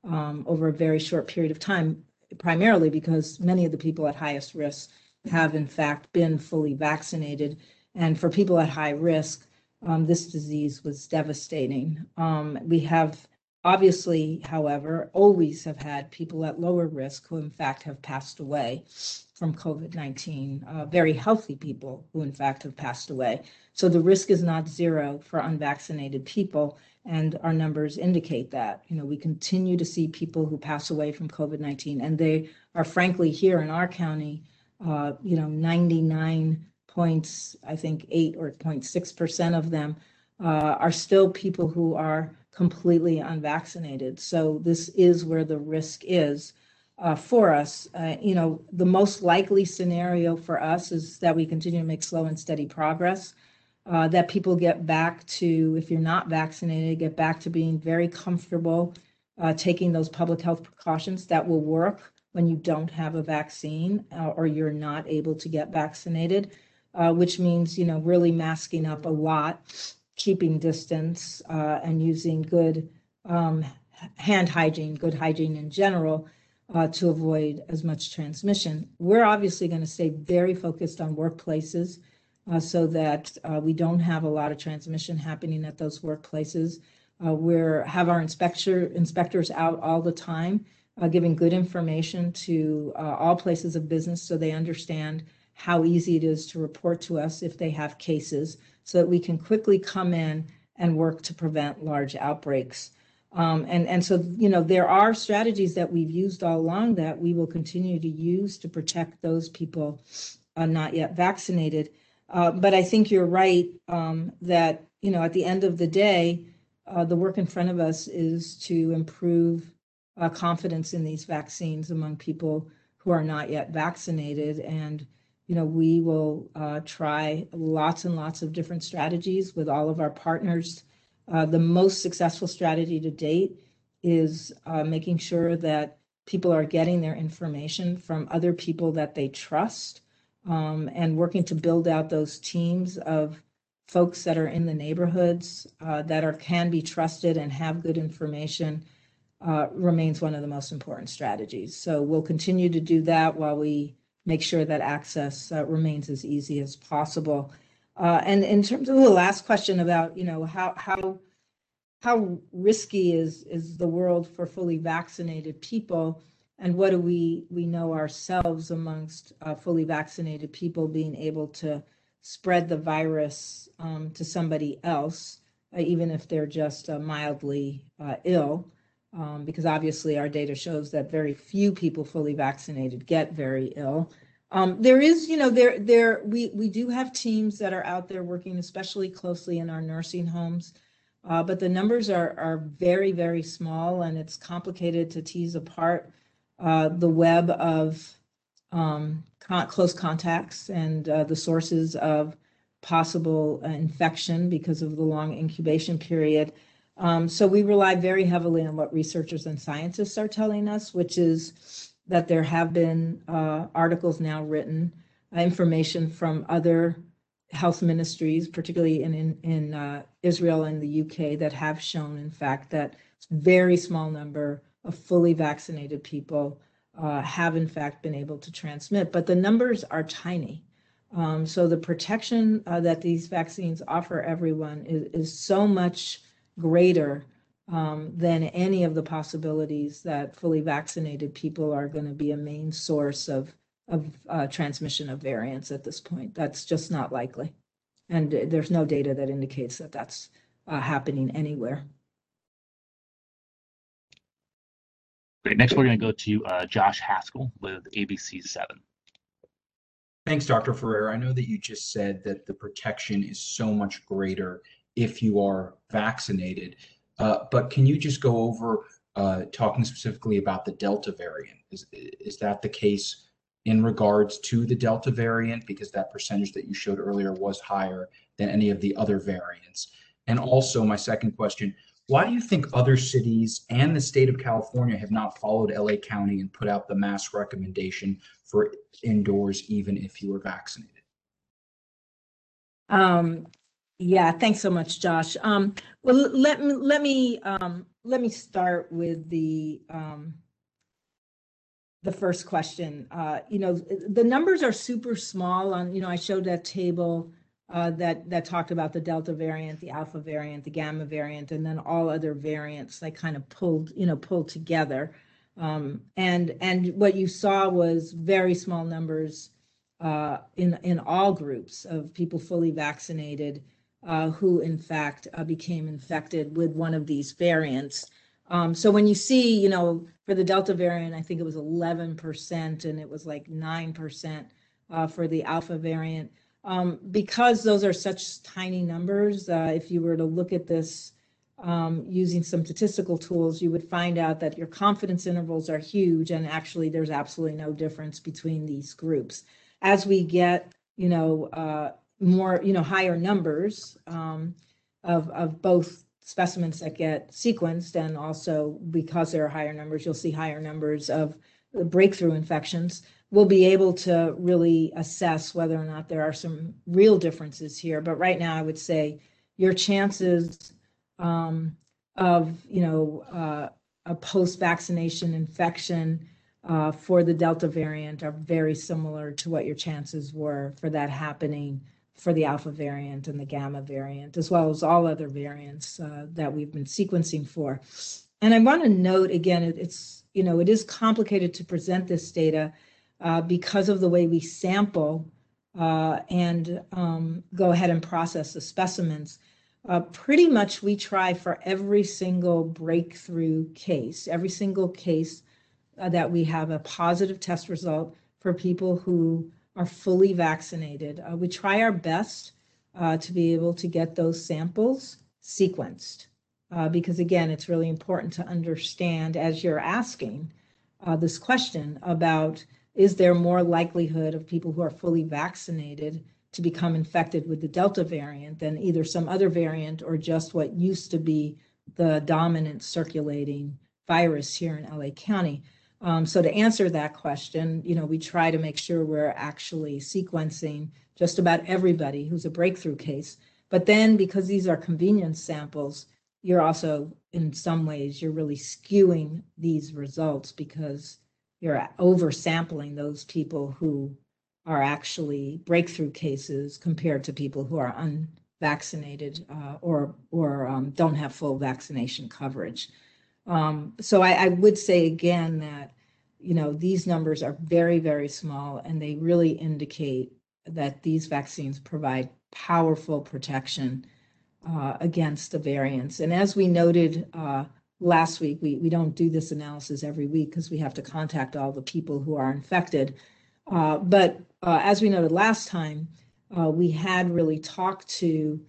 um, over a very short period of time, primarily because many of the people at highest risk have, in fact, been fully vaccinated. And for people at high risk, um, this disease was devastating. Um, we have obviously, however, always have had people at lower risk who, in fact, have passed away from COVID 19, uh, very healthy people who, in fact, have passed away. So the risk is not zero for unvaccinated people. And our numbers indicate that. You know, we continue to see people who pass away from COVID 19, and they are frankly here in our county, uh, you know, 99 points, I think eight or 0.6% of them uh, are still people who are completely unvaccinated. So this is where the risk is uh, for us. Uh, you know, the most likely scenario for us is that we continue to make slow and steady progress. Uh, that people get back to, if you're not vaccinated, get back to being very comfortable uh, taking those public health precautions that will work when you don't have a vaccine uh, or you're not able to get vaccinated uh, which means, you know, really masking up a lot, keeping distance, uh, and using good um, hand hygiene, good hygiene in general, uh, to avoid as much transmission. We're obviously going to stay very focused on workplaces uh, so that uh, we don't have a lot of transmission happening at those workplaces. Uh, we're have our inspector inspectors out all the time, giving good information to all places of business so they understand how easy it is to report to us if they have cases so that we can quickly come in and work to prevent large outbreaks. Um, and, and so, you know, there are strategies that we've used all along that we will continue to use to protect those people uh, not yet vaccinated. Uh, but I think you're right um, that, you know, at the end of the day, uh, the work in front of us is to improve uh, confidence in these vaccines among people who are not yet vaccinated. And you know, we will uh, try lots and lots of different strategies with all of our partners. Uh, the most successful strategy to date is uh, making sure that people are getting their information from other people that they trust um, and working to build out those teams of folks that are in the neighborhoods uh, that are can be trusted and have good information uh, remains one of the most important strategies. So we'll continue to do that while we make sure that access uh, remains as easy as possible. Uh, and in terms of the last question about, you know, how how how risky is is the world for fully vaccinated people, and what do we we know ourselves amongst uh, fully vaccinated people being able to spread the virus um, to somebody else, uh, even if they're just uh, mildly uh, ill um, because obviously our data shows that very few people fully vaccinated get very ill. Um, there is, you know, there there we we do have teams that are out there working especially closely in our nursing homes, uh, but the numbers are are very very small, and it's complicated to tease apart uh, the web of um, con- close contacts and uh, the sources of possible uh, infection because of the long incubation period. Um, so we rely very heavily on what researchers and scientists are telling us, which is that there have been uh, articles now written, uh, information from other health ministries, particularly in, in, in uh, Israel and the UK, that have shown, in fact, that very small number of fully vaccinated people uh, have, in fact, been able to transmit. But the numbers are tiny. Um, so the protection uh, that these vaccines offer everyone is, is so much greater um, than any of the possibilities that fully vaccinated people are going to be a main source of of uh, transmission of variants at this point. That's just not likely, and uh, there's no data that indicates that that's uh, happening anywhere. Great. Next, we're going to go to uh, Josh Haskell with ABC Seven. Thanks, Dr. Ferrer. I know that you just said that the protection is so much greater if you are vaccinated, uh, but can you just go over uh, talking specifically about the Delta variant? Is is that the case in regards to the Delta variant because that percentage that you showed earlier was higher than any of the other variants? And also, my second question why do you think other cities and the state of California have not followed LA County and put out the mask recommendation for indoors, even if you were vaccinated? Um, yeah, thanks so much, Josh. Um, well, let me let me um, let me start with the um, the first question. Uh, you know, the numbers are super small. On you know, I showed that table uh, that that talked about the Delta variant, the Alpha variant, the Gamma variant, and then all other variants. They kind of pulled, you know, pulled together, um, and and what you saw was very small numbers uh, in in all groups of people fully vaccinated uh, who, in fact, uh, became infected with one of these variants. Um, so when you see, you know, for the Delta variant, I think it was 11%, and it was like 9% uh, for the Alpha variant um, because those are such tiny numbers, uh, if you were to look at this um, using some statistical tools, you would find out that your confidence intervals are huge, and actually there's absolutely no difference between these groups. As we get, you know, uh, more, you know, higher numbers um, of of both specimens that get sequenced, and also because there are higher numbers, you'll see higher numbers of the breakthrough infections we'll be able to really assess whether or not there are some real differences here. But right now, I would say your chances um, of, you know, uh, a post-vaccination infection uh, for the Delta variant are very similar to what your chances were for that happening for the Alpha variant and the Gamma variant, as well as all other variants uh, that we've been sequencing for. And I want to note again, it, it's, you know, it is complicated to present this data uh, because of the way we sample uh, and um, go ahead and process the specimens. Uh, pretty much we try for every single breakthrough case, every single case uh, that we have a positive test result for people who are fully vaccinated. Uh, we try our best uh, to be able to get those samples sequenced. because again, it's really important to understand as you're asking this question about is there more likelihood of people who are fully vaccinated to become infected with the Delta variant than either some other variant or just what used to be the dominant circulating virus here in LA County? Um, so to answer that question, you know, we try to make sure we're actually sequencing just about everybody who's a breakthrough case. But then because these are convenience samples, you're also in some ways you're really skewing these results because you're oversampling those people who are actually breakthrough cases compared to people who are unvaccinated uh, or or um, don't have full vaccination coverage. Um, so I, I, would say again that you know these numbers are very very small and they really indicate that these vaccines provide powerful protection uh, against the variants. And as we noted uh, last week, we, we don't do this analysis every week because we have to contact all the people who are infected. Uh, but uh, as we noted last time, uh, we had really talked to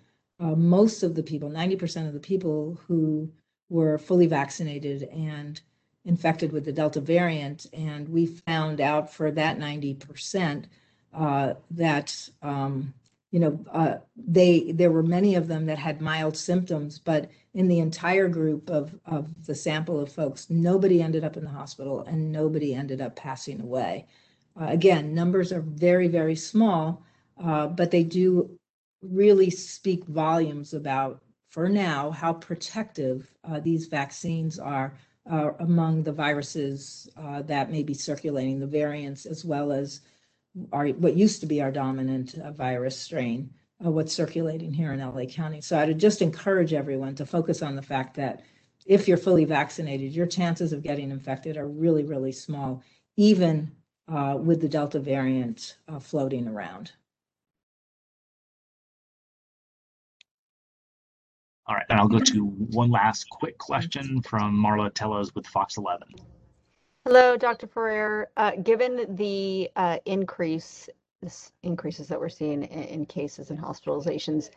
uh, most of the people, 90% of the people who were fully vaccinated and infected with the Delta variant. And we found out for that 90% uh, that um, you know, uh, they there were many of them that had mild symptoms, but in the entire group of of the sample of folks, nobody ended up in the hospital and nobody ended up passing away. Uh, again, numbers are very very small, uh, but they do really speak volumes about, for now, how protective uh, these vaccines are uh, among the viruses uh, that may be circulating, the variants, as well as our, what used to be our dominant uh, virus strain, uh, what's circulating here in LA County. So I'd just encourage everyone to focus on the fact that if you're fully vaccinated, your chances of getting infected are really, really small, even uh, with the Delta variant floating around. All right, and I'll go to one last quick question from Marla Tellez with Fox 11. Hello, Dr. Ferrer. Uh, given the uh, increase, this increases that we're seeing in, in cases and hospitalizations,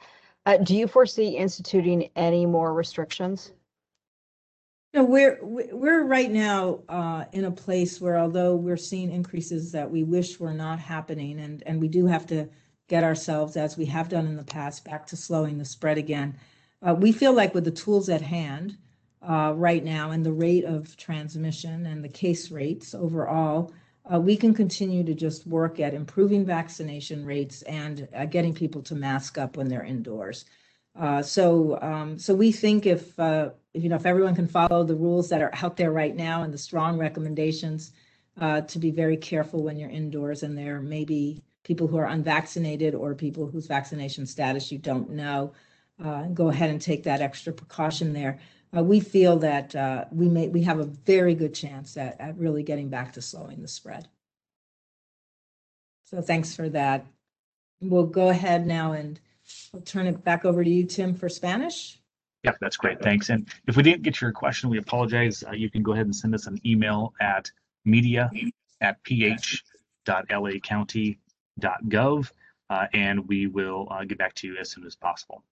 uh, do you foresee instituting any more restrictions? No, we're we're right now uh, in a place where, although we're seeing increases that we wish were not happening, and and we do have to get ourselves, as we have done in the past, back to slowing the spread again. Uh, we feel like with the tools at hand uh, right now and the rate of transmission and the case rates overall, uh, we can continue to just work at improving vaccination rates and uh, getting people to mask up when they're indoors. Uh, so, um, so we think if, uh, if, you know, if everyone can follow the rules that are out there right now and the strong recommendations uh, to be very careful when you're indoors and there may be people who are unvaccinated or people whose vaccination status you don't know, uh, go ahead and take that extra precaution there. Uh, we feel that uh, we may we have a very good chance at, at really getting back to slowing the spread. So thanks for that. We'll go ahead now and I'll turn it back over to you, Tim, for Spanish. Yeah, that's great. Thanks. And if we didn't get your question, we apologize. Uh, you can go ahead and send us an email at media at ph.lacounty.gov, uh, and we will uh, get back to you as soon as possible.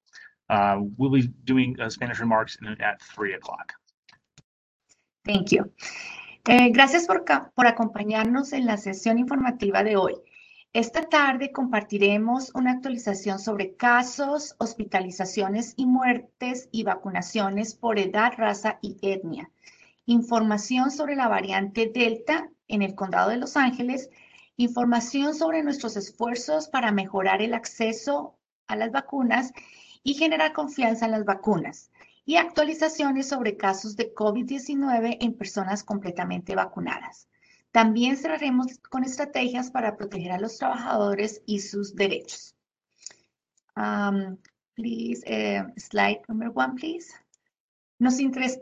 Uh, we'll be doing uh, Spanish remarks at 3 o'clock. Thank you. Eh, gracias por, por acompañarnos en la sesión informativa de hoy. Esta tarde compartiremos una actualización sobre casos, hospitalizaciones y muertes y vacunaciones por edad, raza y etnia. Información sobre la variante Delta en el condado de Los Ángeles. Información sobre nuestros esfuerzos para mejorar el acceso a las vacunas y generar confianza en las vacunas. Y actualizaciones sobre casos de COVID-19 en personas completamente vacunadas. También cerraremos con estrategias para proteger a los trabajadores y sus derechos. Um, please, eh, slide number one, please. Nos,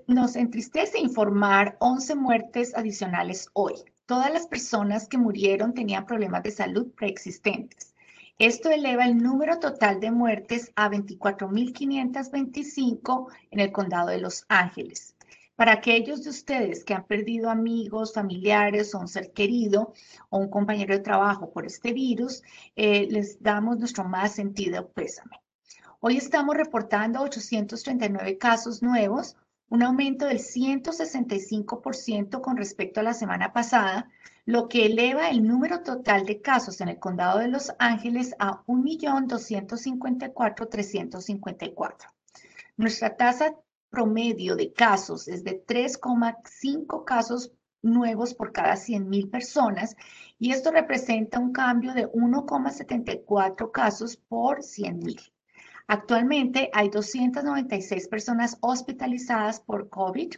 nos entristece informar 11 muertes adicionales hoy. Todas las personas que murieron tenían problemas de salud preexistentes. Esto eleva el número total de muertes a 24.525 en el condado de Los Ángeles. Para aquellos de ustedes que han perdido amigos, familiares o un ser querido o un compañero de trabajo por este virus, eh, les damos nuestro más sentido pésame. Hoy estamos reportando 839 casos nuevos, un aumento del 165% con respecto a la semana pasada, lo que eleva el número total de casos en el condado de Los Ángeles a 1.254.354. Nuestra tasa promedio de casos es de 3,5 casos nuevos por cada 100.000 personas y esto representa un cambio de 1,74 casos por 100.000. Actualmente hay 296 personas hospitalizadas por COVID.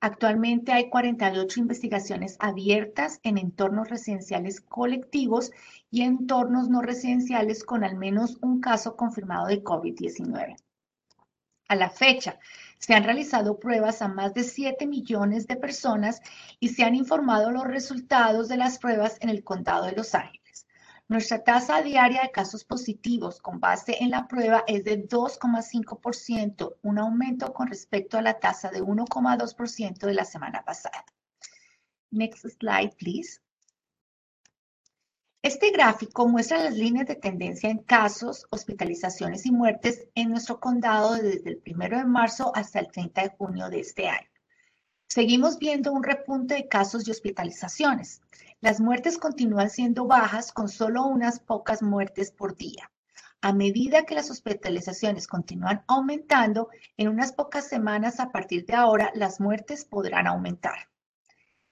Actualmente hay 48 investigaciones abiertas en entornos residenciales colectivos y entornos no residenciales con al menos un caso confirmado de COVID-19. A la fecha, se han realizado pruebas a más de 7 millones de personas y se han informado los resultados de las pruebas en el condado de Los Ángeles. Nuestra tasa diaria de casos positivos con base en la prueba es de 2,5%, un aumento con respecto a la tasa de 1,2% de la semana pasada. Next slide, please. Este gráfico muestra las líneas de tendencia en casos, hospitalizaciones y muertes en nuestro condado desde el 1 de marzo hasta el 30 de junio de este año. Seguimos viendo un repunte de casos y hospitalizaciones. Las muertes continúan siendo bajas con solo unas pocas muertes por día. A medida que las hospitalizaciones continúan aumentando, en unas pocas semanas a partir de ahora las muertes podrán aumentar.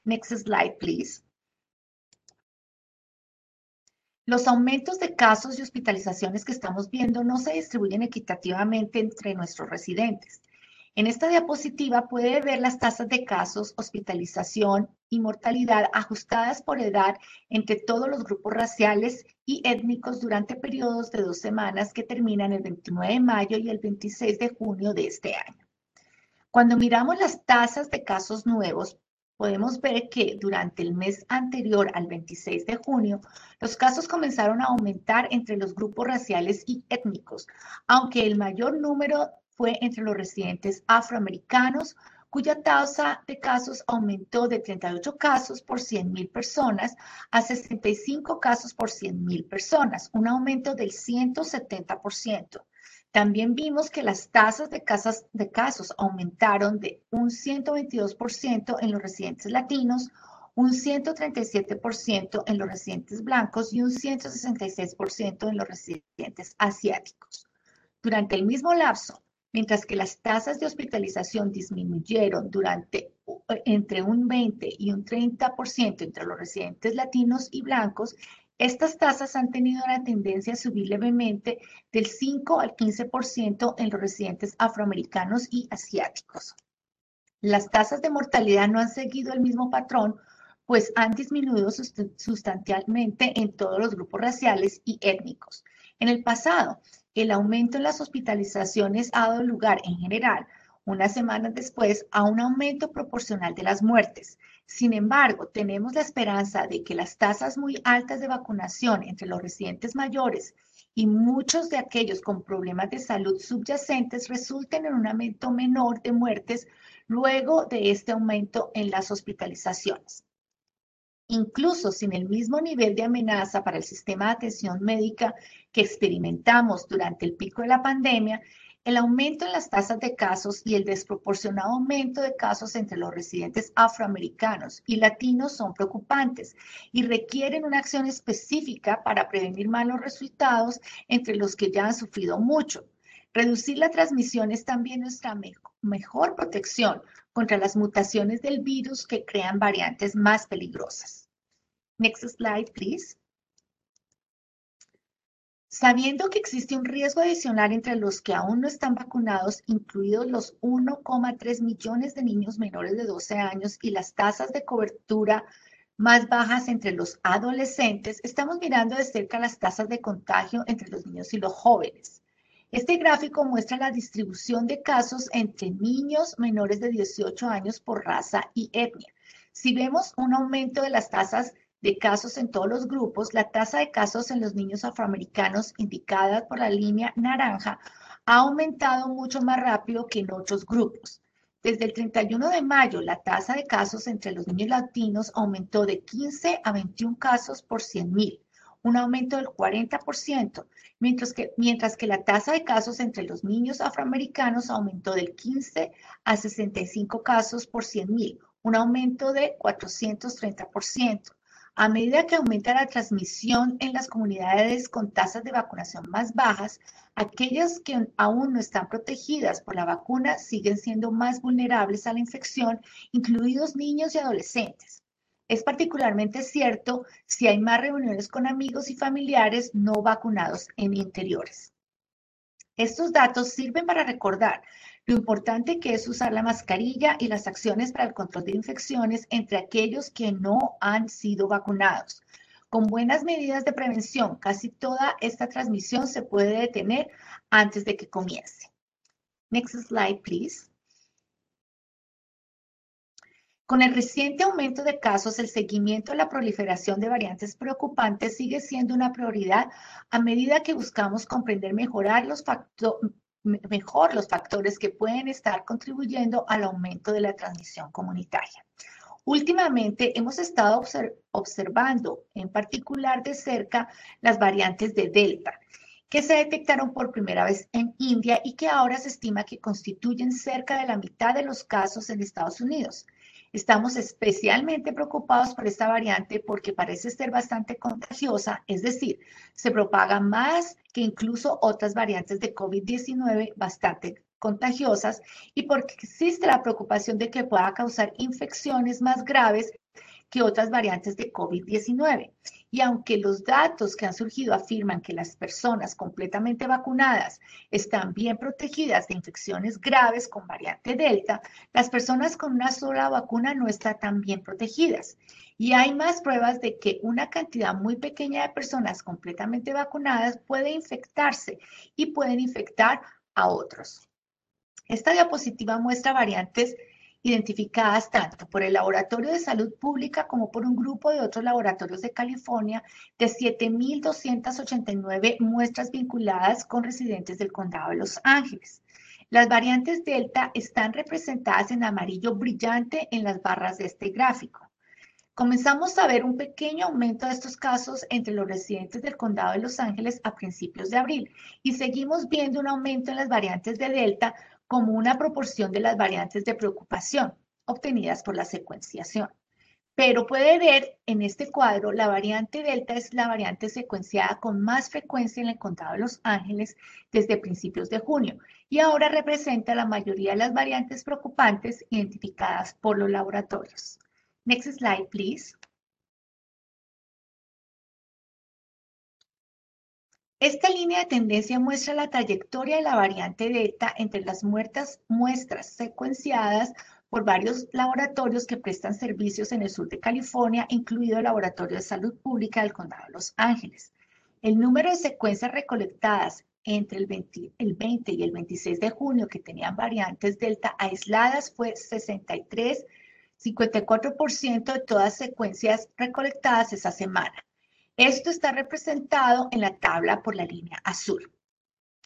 Next slide, please. Los aumentos de casos y hospitalizaciones que estamos viendo no se distribuyen equitativamente entre nuestros residentes. En esta diapositiva puede ver las tasas de casos, hospitalización y mortalidad ajustadas por edad entre todos los grupos raciales y étnicos durante periodos de dos semanas que terminan el 29 de mayo y el 26 de junio de este año. Cuando miramos las tasas de casos nuevos, podemos ver que durante el mes anterior al 26 de junio, los casos comenzaron a aumentar entre los grupos raciales y étnicos, aunque el mayor número fue entre los residentes afroamericanos, cuya tasa de casos aumentó de 38 casos por 100.000 personas a 65 casos por 100.000 personas, un aumento del 170%. También vimos que las tasas de, de casos aumentaron de un 122% en los residentes latinos, un 137% en los residentes blancos y un 166% en los residentes asiáticos. Durante el mismo lapso, mientras que las tasas de hospitalización disminuyeron durante entre un 20 y un 30% entre los residentes latinos y blancos, estas tasas han tenido una tendencia a subir levemente del 5 al 15% en los residentes afroamericanos y asiáticos. Las tasas de mortalidad no han seguido el mismo patrón, pues han disminuido sustancialmente en todos los grupos raciales y étnicos. En el pasado, el aumento en las hospitalizaciones ha dado lugar en general, unas semanas después, a un aumento proporcional de las muertes. Sin embargo, tenemos la esperanza de que las tasas muy altas de vacunación entre los residentes mayores y muchos de aquellos con problemas de salud subyacentes resulten en un aumento menor de muertes luego de este aumento en las hospitalizaciones. Incluso sin el mismo nivel de amenaza para el sistema de atención médica que experimentamos durante el pico de la pandemia, el aumento en las tasas de casos y el desproporcionado aumento de casos entre los residentes afroamericanos y latinos son preocupantes y requieren una acción específica para prevenir malos resultados entre los que ya han sufrido mucho. Reducir la transmisión es también nuestra mejor protección contra las mutaciones del virus que crean variantes más peligrosas. Next slide, please. Sabiendo que existe un riesgo adicional entre los que aún no están vacunados, incluidos los 1,3 millones de niños menores de 12 años y las tasas de cobertura más bajas entre los adolescentes, estamos mirando de cerca las tasas de contagio entre los niños y los jóvenes. Este gráfico muestra la distribución de casos entre niños menores de 18 años por raza y etnia. Si vemos un aumento de las tasas de casos en todos los grupos, la tasa de casos en los niños afroamericanos indicada por la línea naranja ha aumentado mucho más rápido que en otros grupos. Desde el 31 de mayo, la tasa de casos entre los niños latinos aumentó de 15 a 21 casos por 100.000 un aumento del 40%, mientras que, mientras que la tasa de casos entre los niños afroamericanos aumentó del 15 a 65 casos por 100.000, un aumento de 430%. A medida que aumenta la transmisión en las comunidades con tasas de vacunación más bajas, aquellas que aún no están protegidas por la vacuna siguen siendo más vulnerables a la infección, incluidos niños y adolescentes. Es particularmente cierto si hay más reuniones con amigos y familiares no vacunados en interiores. Estos datos sirven para recordar lo importante que es usar la mascarilla y las acciones para el control de infecciones entre aquellos que no han sido vacunados. Con buenas medidas de prevención, casi toda esta transmisión se puede detener antes de que comience. Next slide, please. Con el reciente aumento de casos, el seguimiento de la proliferación de variantes preocupantes sigue siendo una prioridad a medida que buscamos comprender mejorar los mejor los factores que pueden estar contribuyendo al aumento de la transmisión comunitaria. Últimamente hemos estado observando en particular de cerca las variantes de Delta, que se detectaron por primera vez en India y que ahora se estima que constituyen cerca de la mitad de los casos en Estados Unidos. Estamos especialmente preocupados por esta variante porque parece ser bastante contagiosa, es decir, se propaga más que incluso otras variantes de COVID-19 bastante contagiosas y porque existe la preocupación de que pueda causar infecciones más graves que otras variantes de COVID-19. Y aunque los datos que han surgido afirman que las personas completamente vacunadas están bien protegidas de infecciones graves con variante Delta, las personas con una sola vacuna no están tan bien protegidas. Y hay más pruebas de que una cantidad muy pequeña de personas completamente vacunadas puede infectarse y pueden infectar a otros. Esta diapositiva muestra variantes identificadas tanto por el Laboratorio de Salud Pública como por un grupo de otros laboratorios de California de 7.289 muestras vinculadas con residentes del condado de Los Ángeles. Las variantes Delta están representadas en amarillo brillante en las barras de este gráfico. Comenzamos a ver un pequeño aumento de estos casos entre los residentes del condado de Los Ángeles a principios de abril y seguimos viendo un aumento en las variantes de Delta como una proporción de las variantes de preocupación obtenidas por la secuenciación. Pero puede ver en este cuadro, la variante Delta es la variante secuenciada con más frecuencia en el condado de Los Ángeles desde principios de junio y ahora representa la mayoría de las variantes preocupantes identificadas por los laboratorios. Next slide, please. Esta línea de tendencia muestra la trayectoria de la variante Delta entre las muertas muestras secuenciadas por varios laboratorios que prestan servicios en el sur de California, incluido el Laboratorio de Salud Pública del Condado de Los Ángeles. El número de secuencias recolectadas entre el 20, el 20 y el 26 de junio que tenían variantes Delta aisladas fue 63, 54% de todas secuencias recolectadas esa semana. Esto está representado en la tabla por la línea azul.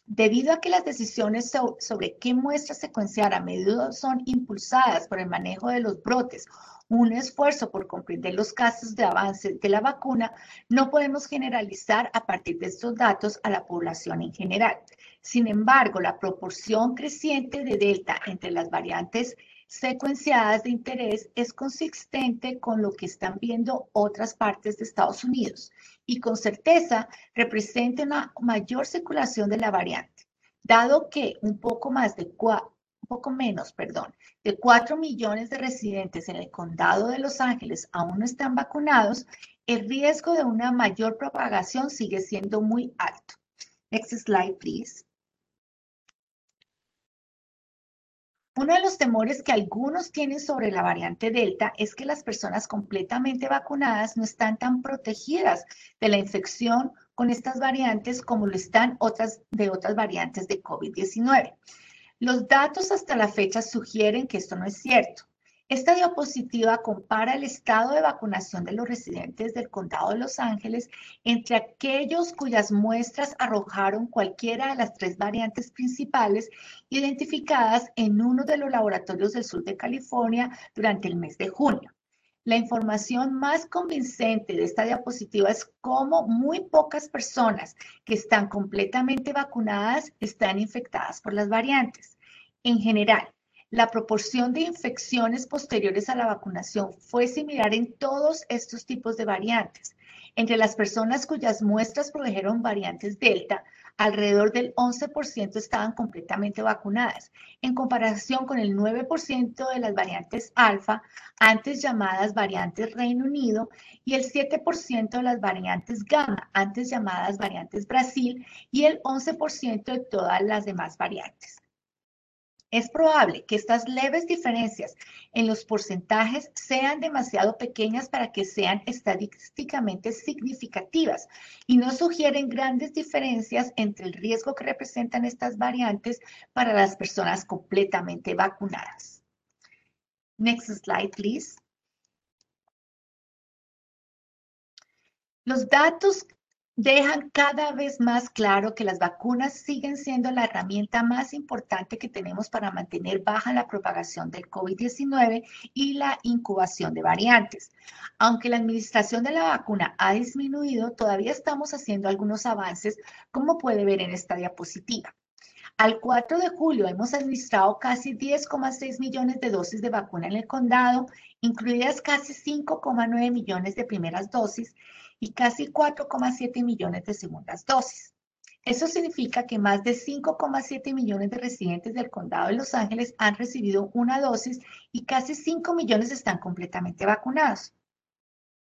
Debido a que las decisiones sobre qué muestra secuenciar a menudo son impulsadas por el manejo de los brotes, un esfuerzo por comprender los casos de avance de la vacuna, no podemos generalizar a partir de estos datos a la población en general. Sin embargo, la proporción creciente de delta entre las variantes secuenciadas de interés es consistente con lo que están viendo otras partes de Estados Unidos y con certeza representa una mayor circulación de la variante, dado que un poco más de un poco menos, perdón, de 4 millones de residentes en el condado de Los Ángeles aún no están vacunados, el riesgo de una mayor propagación sigue siendo muy alto. Next slide, please. Uno de los temores que algunos tienen sobre la variante Delta es que las personas completamente vacunadas no están tan protegidas de la infección con estas variantes como lo están otras de otras variantes de COVID-19. Los datos hasta la fecha sugieren que esto no es cierto. Esta diapositiva compara el estado de vacunación de los residentes del condado de Los Ángeles entre aquellos cuyas muestras arrojaron cualquiera de las tres variantes principales identificadas en uno de los laboratorios del sur de California durante el mes de junio. La información más convincente de esta diapositiva es cómo muy pocas personas que están completamente vacunadas están infectadas por las variantes. En general, la proporción de infecciones posteriores a la vacunación fue similar en todos estos tipos de variantes. Entre las personas cuyas muestras produjeron variantes Delta, alrededor del 11% estaban completamente vacunadas, en comparación con el 9% de las variantes alfa, antes llamadas variantes Reino Unido, y el 7% de las variantes gamma, antes llamadas variantes Brasil, y el 11% de todas las demás variantes. Es probable que estas leves diferencias en los porcentajes sean demasiado pequeñas para que sean estadísticamente significativas y no sugieren grandes diferencias entre el riesgo que representan estas variantes para las personas completamente vacunadas. Next slide, please. Los datos dejan cada vez más claro que las vacunas siguen siendo la herramienta más importante que tenemos para mantener baja la propagación del COVID-19 y la incubación de variantes. Aunque la administración de la vacuna ha disminuido, todavía estamos haciendo algunos avances, como puede ver en esta diapositiva. Al 4 de julio hemos administrado casi 10,6 millones de dosis de vacuna en el condado, incluidas casi 5,9 millones de primeras dosis y casi 4,7 millones de segundas dosis. Eso significa que más de 5,7 millones de residentes del condado de Los Ángeles han recibido una dosis y casi 5 millones están completamente vacunados.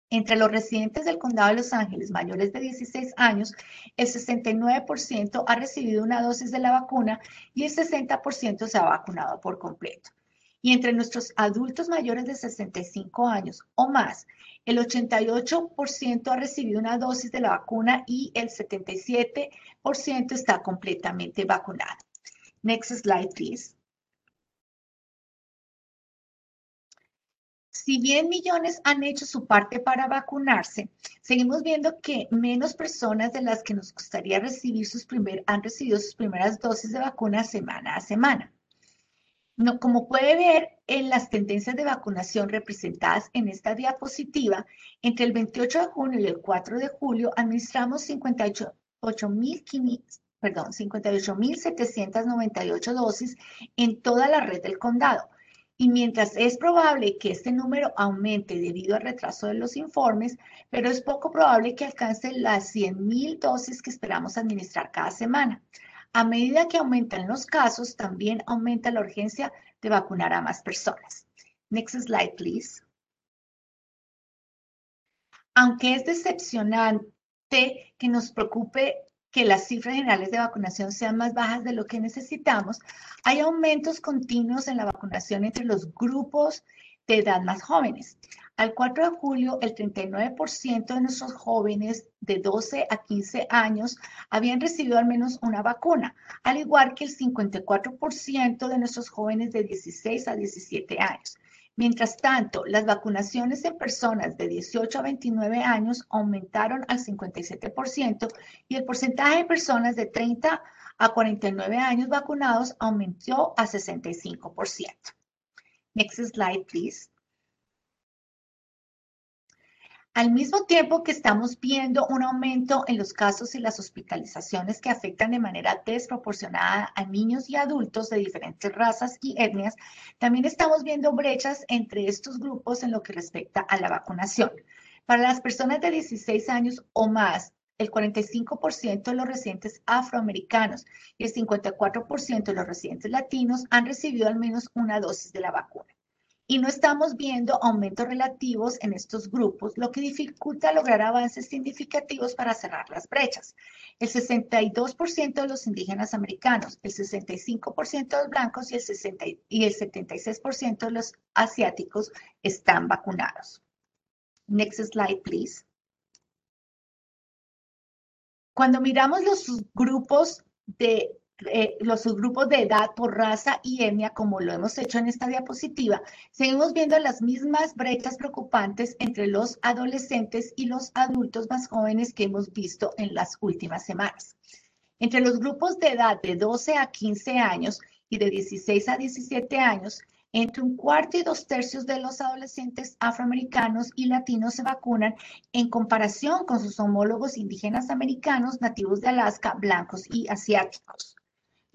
Entre los residentes del condado de Los Ángeles mayores de 16 años, el 69% ha recibido una dosis de la vacuna y el 60% se ha vacunado por completo. Y entre nuestros adultos mayores de 65 años o más, el 88% ha recibido una dosis de la vacuna y el 77% está completamente vacunado. Next slide, please. si bien millones han hecho su parte para vacunarse, seguimos viendo que menos personas de las que nos gustaría recibir sus primer, han recibido sus primeras dosis de vacuna semana a semana. No, como puede ver en las tendencias de vacunación representadas en esta diapositiva, entre el 28 de junio y el 4 de julio administramos 58.798 perdón, 58, dosis en toda la red del condado y mientras es probable que este número aumente debido al retraso de los informes, pero es poco probable que alcance las 100.000 dosis que esperamos administrar cada semana. A medida que aumentan los casos, también aumenta la urgencia de vacunar a más personas. Next slide, please. Aunque es decepcionante que nos preocupe que las cifras generales de vacunación sean más bajas de lo que necesitamos, hay aumentos continuos en la vacunación entre los grupos de edad más jóvenes. Al 4 de julio, el 39% de nuestros jóvenes de 12 a 15 años habían recibido al menos una vacuna, al igual que el 54% de nuestros jóvenes de 16 a 17 años. Mientras tanto, las vacunaciones en personas de 18 a 29 años aumentaron al 57% y el porcentaje de personas de 30 a 49 años vacunados aumentó a 65%. Next slide, please. Al mismo tiempo que estamos viendo un aumento en los casos y las hospitalizaciones que afectan de manera desproporcionada a niños y adultos de diferentes razas y etnias, también estamos viendo brechas entre estos grupos en lo que respecta a la vacunación. Para las personas de 16 años o más, el 45% de los residentes afroamericanos y el 54% de los residentes latinos han recibido al menos una dosis de la vacuna y no estamos viendo aumentos relativos en estos grupos, lo que dificulta lograr avances significativos para cerrar las brechas. El 62% de los indígenas americanos, el 65% de los blancos y el, 60, y el 76% de los asiáticos están vacunados. Next slide, please. Cuando miramos los grupos de eh, los subgrupos de edad por raza y etnia, como lo hemos hecho en esta diapositiva, seguimos viendo las mismas brechas preocupantes entre los adolescentes y los adultos más jóvenes que hemos visto en las últimas semanas. Entre los grupos de edad de 12 a 15 años y de 16 a 17 años, entre un cuarto y dos tercios de los adolescentes afroamericanos y latinos se vacunan en comparación con sus homólogos indígenas americanos, nativos de Alaska, blancos y asiáticos.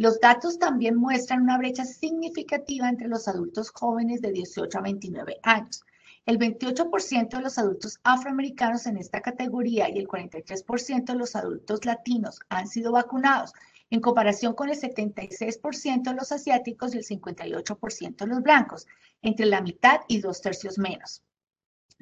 Los datos también muestran una brecha significativa entre los adultos jóvenes de 18 a 29 años. El 28% de los adultos afroamericanos en esta categoría y el 43% de los adultos latinos han sido vacunados, en comparación con el 76% de los asiáticos y el 58% de los blancos, entre la mitad y dos tercios menos.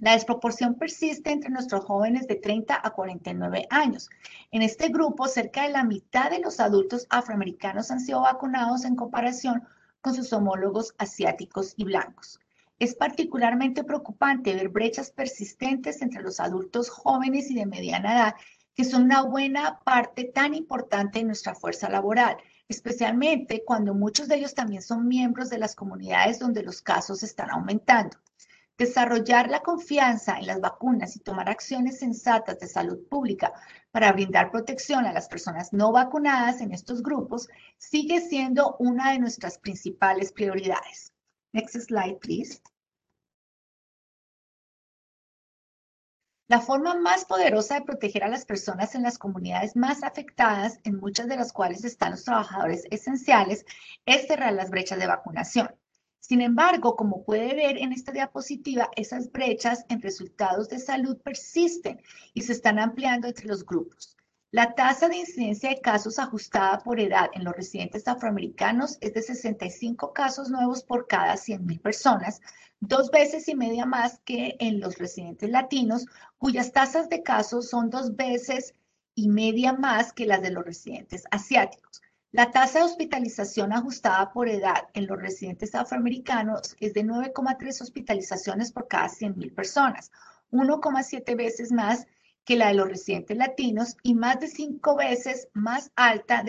La desproporción persiste entre nuestros jóvenes de 30 a 49 años. En este grupo, cerca de la mitad de los adultos afroamericanos han sido vacunados en comparación con sus homólogos asiáticos y blancos. Es particularmente preocupante ver brechas persistentes entre los adultos jóvenes y de mediana edad, que son una buena parte tan importante de nuestra fuerza laboral, especialmente cuando muchos de ellos también son miembros de las comunidades donde los casos están aumentando. Desarrollar la confianza en las vacunas y tomar acciones sensatas de salud pública para brindar protección a las personas no vacunadas en estos grupos sigue siendo una de nuestras principales prioridades. Next slide, please. La forma más poderosa de proteger a las personas en las comunidades más afectadas, en muchas de las cuales están los trabajadores esenciales, es cerrar las brechas de vacunación. Sin embargo, como puede ver en esta diapositiva, esas brechas en resultados de salud persisten y se están ampliando entre los grupos. La tasa de incidencia de casos ajustada por edad en los residentes afroamericanos es de 65 casos nuevos por cada 100.000 personas, dos veces y media más que en los residentes latinos, cuyas tasas de casos son dos veces y media más que las de los residentes asiáticos. La tasa de hospitalización ajustada por edad en los residentes afroamericanos es de 9,3 hospitalizaciones por cada 100.000 personas, 1,7 veces más que la de los residentes latinos y más de cinco veces más alta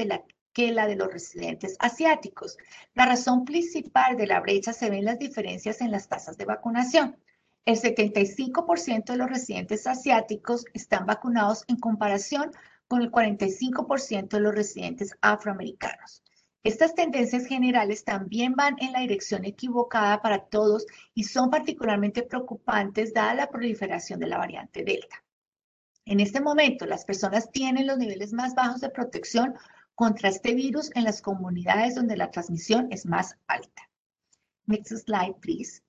que la de los residentes asiáticos. La razón principal de la brecha se ve en las diferencias en las tasas de vacunación. El 75% de los residentes asiáticos están vacunados en comparación con el 45% de los residentes afroamericanos. Estas tendencias generales también van en la dirección equivocada para todos y son particularmente preocupantes dada la proliferación de la variante Delta. En este momento, las personas tienen los niveles más bajos de protección contra este virus en las comunidades donde la transmisión es más alta. Next slide, please.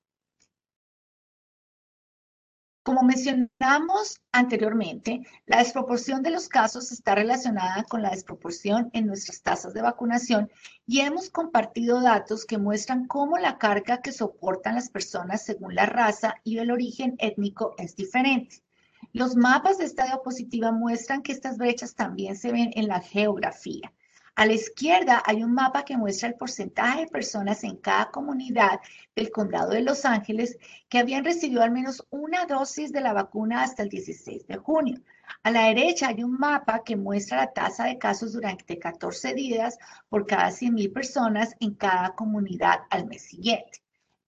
Como mencionamos anteriormente, la desproporción de los casos está relacionada con la desproporción en nuestras tasas de vacunación y hemos compartido datos que muestran cómo la carga que soportan las personas según la raza y el origen étnico es diferente. Los mapas de esta diapositiva muestran que estas brechas también se ven en la geografía. A la izquierda hay un mapa que muestra el porcentaje de personas en cada comunidad del condado de Los Ángeles que habían recibido al menos una dosis de la vacuna hasta el 16 de junio. A la derecha hay un mapa que muestra la tasa de casos durante 14 días por cada 100.000 personas en cada comunidad al mes siguiente.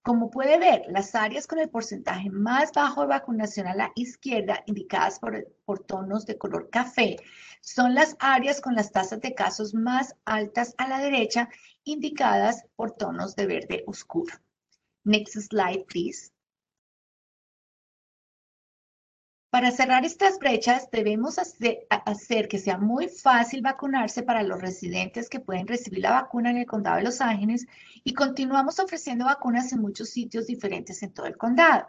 Como puede ver, las áreas con el porcentaje más bajo de vacunación a la izquierda, indicadas por, por, tonos de color café, son las áreas con las tasas de casos más altas a la derecha, indicadas por tonos de verde oscuro. Next slide, please. Para cerrar estas brechas, debemos hacer que sea muy fácil vacunarse para los residentes que pueden recibir la vacuna en el condado de Los Ángeles y continuamos ofreciendo vacunas en muchos sitios diferentes en todo el condado.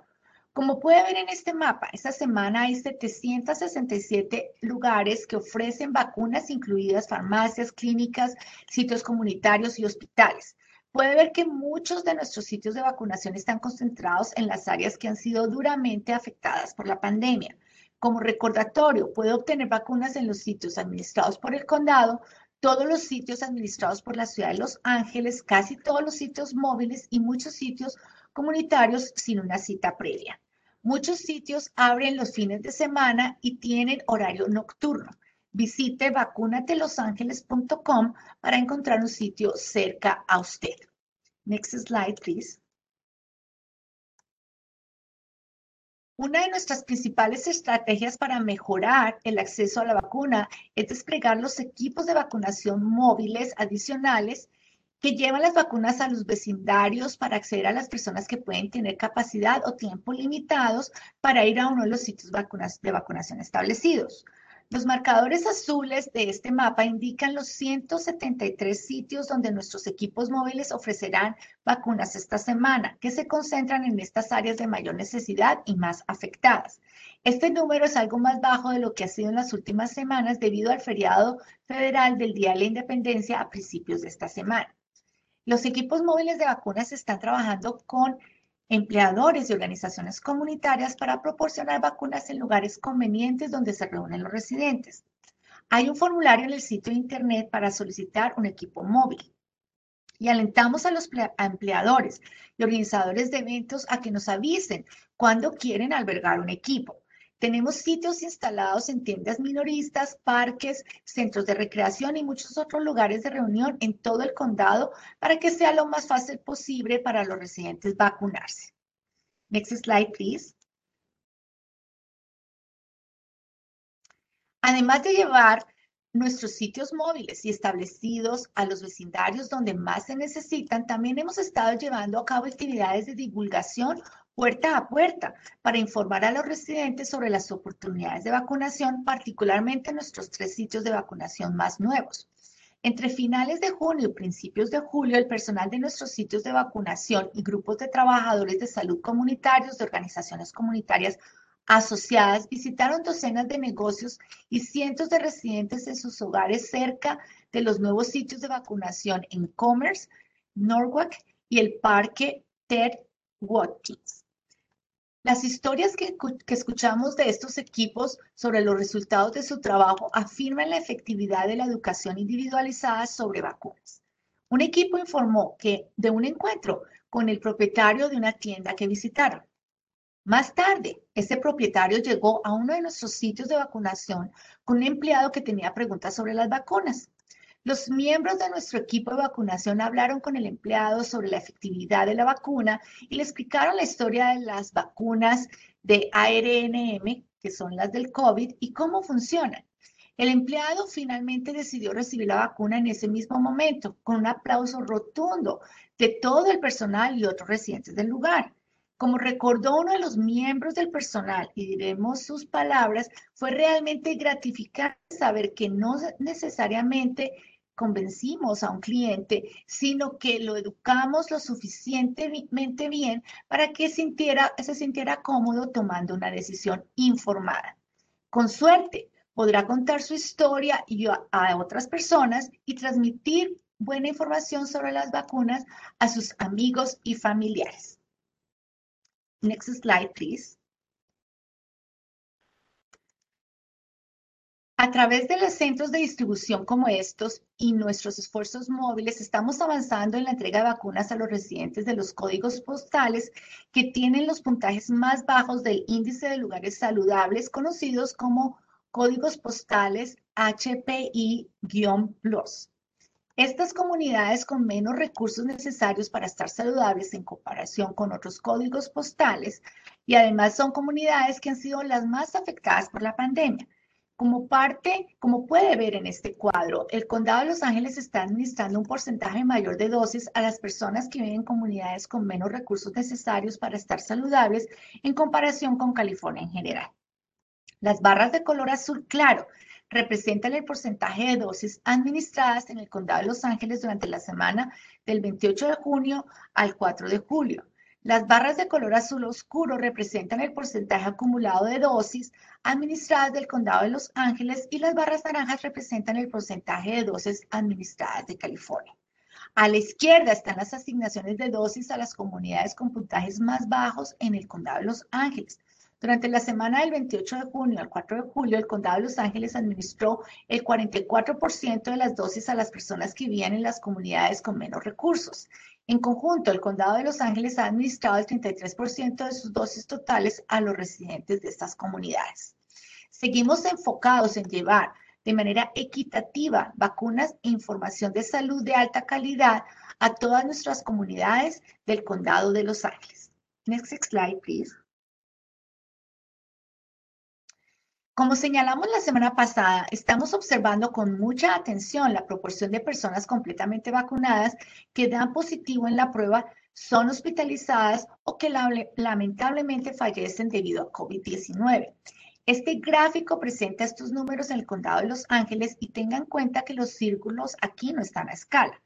Como puede ver en este mapa, esta semana hay 767 lugares que ofrecen vacunas, incluidas farmacias, clínicas, sitios comunitarios y hospitales. Puede ver que muchos de nuestros sitios de vacunación están concentrados en las áreas que han sido duramente afectadas por la pandemia. Como recordatorio, puede obtener vacunas en los sitios administrados por el condado, todos los sitios administrados por la ciudad de Los Ángeles, casi todos los sitios móviles y muchos sitios comunitarios sin una cita previa. Muchos sitios abren los fines de semana y tienen horario nocturno. Visite vacunatelosangeles.com para encontrar un sitio cerca a usted. Next slide, please. Una de nuestras principales estrategias para mejorar el acceso a la vacuna es desplegar los equipos de vacunación móviles adicionales que llevan las vacunas a los vecindarios para acceder a las personas que pueden tener capacidad o tiempo limitados para ir a uno de los sitios de vacunación establecidos. Los marcadores azules de este mapa indican los 173 sitios donde nuestros equipos móviles ofrecerán vacunas esta semana, que se concentran en estas áreas de mayor necesidad y más afectadas. Este número es algo más bajo de lo que ha sido en las últimas semanas debido al feriado federal del Día de la Independencia a principios de esta semana. Los equipos móviles de vacunas están trabajando con empleadores y organizaciones comunitarias para proporcionar vacunas en lugares convenientes donde se reúnen los residentes. Hay un formulario en el sitio de internet para solicitar un equipo móvil. Y alentamos a los empleadores y organizadores de eventos a que nos avisen cuando quieren albergar un equipo. Tenemos sitios instalados en tiendas minoristas, parques, centros de recreación y muchos otros lugares de reunión en todo el condado para que sea lo más fácil posible para los residentes vacunarse. Next slide, please. Además de llevar nuestros sitios móviles y establecidos a los vecindarios donde más se necesitan, también hemos estado llevando a cabo actividades de divulgación puerta a puerta para informar a los residentes sobre las oportunidades de vacunación, particularmente en nuestros tres sitios de vacunación más nuevos. Entre finales de junio y principios de julio, el personal de nuestros sitios de vacunación y grupos de trabajadores de salud comunitarios de organizaciones comunitarias asociadas visitaron docenas de negocios y cientos de residentes en sus hogares cerca de los nuevos sitios de vacunación en Commerce, Norwalk y el Parque Ted Watkins. Las historias que, escuchamos de estos equipos sobre los resultados de su trabajo afirman la efectividad de la educación individualizada sobre vacunas. Un equipo informó que de un encuentro con el propietario de una tienda que visitaron. Más tarde, ese propietario llegó a uno de nuestros sitios de vacunación con un empleado que tenía preguntas sobre las vacunas. Los miembros de nuestro equipo de vacunación hablaron con el empleado sobre la efectividad de la vacuna y le explicaron la historia de las vacunas de ARNM, que son las del COVID, y cómo funcionan. El empleado finalmente decidió recibir la vacuna en ese mismo momento, con un aplauso rotundo de todo el personal y otros residentes del lugar. Como recordó uno de los miembros del personal, y diremos sus palabras, fue realmente gratificante saber que no necesariamente convencimos a un cliente, sino que lo educamos lo suficientemente bien para que sintiera, se sintiera cómodo tomando una decisión informada. Con suerte, podrá contar su historia y a, a otras personas y transmitir buena información sobre las vacunas a sus amigos y familiares. Next slide, please. A través de los centros de distribución como estos y nuestros esfuerzos móviles, estamos avanzando en la entrega de vacunas a los residentes de los códigos postales que tienen los puntajes más bajos del índice de lugares saludables, conocidos como códigos postales HPI-Plus. Estas comunidades con menos recursos necesarios para estar saludables en comparación con otros códigos postales y además son comunidades que han sido las más afectadas por la pandemia. Como parte, como puede ver en este cuadro, el condado de Los Ángeles está administrando un porcentaje mayor de dosis a las personas que viven en comunidades con menos recursos necesarios para estar saludables en comparación con California en general. Las barras de color azul claro representan el porcentaje de dosis administradas en el condado de Los Ángeles durante la semana del 28 de junio al 4 de julio. Las barras de color azul oscuro representan el porcentaje acumulado de dosis administradas del condado de Los Ángeles y las barras naranjas representan el porcentaje de dosis administradas de California. A la izquierda están las asignaciones de dosis a las comunidades con puntajes más bajos en el condado de Los Ángeles. Durante la semana del 28 de junio al 4 de julio, el condado de Los Ángeles administró el 44% de las dosis a las personas que vivían en las comunidades con menos recursos. En conjunto, el condado de Los Ángeles ha administrado el 33% de sus dosis totales a los residentes de estas comunidades. Seguimos enfocados en llevar de manera equitativa vacunas e información de salud de alta calidad a todas nuestras comunidades del condado de Los Ángeles. Next slide, please. Como señalamos la semana pasada, estamos observando con mucha atención la proporción de personas completamente vacunadas que dan positivo en la prueba, son hospitalizadas o que lamentablemente fallecen debido a COVID-19. Este gráfico presenta estos números en el condado de Los Ángeles y tengan en cuenta que los círculos aquí no están a escala.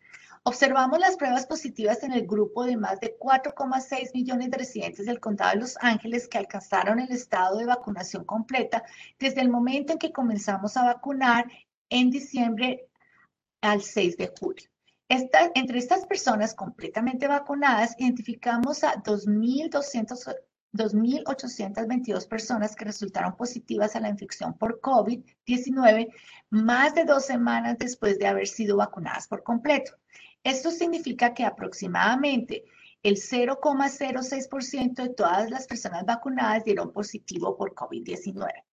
Observamos las pruebas positivas en el grupo de más de 4,6 millones de residentes del condado de Los Ángeles que alcanzaron el estado de vacunación completa desde el momento en que comenzamos a vacunar en diciembre al 6 de julio. Entre estas personas completamente vacunadas, identificamos a 2.200 2.822 personas que resultaron positivas a la infección por COVID-19 más de dos semanas después de haber sido vacunadas por completo. Esto significa que aproximadamente el 0,06% de todas las personas vacunadas dieron positivo por COVID-19.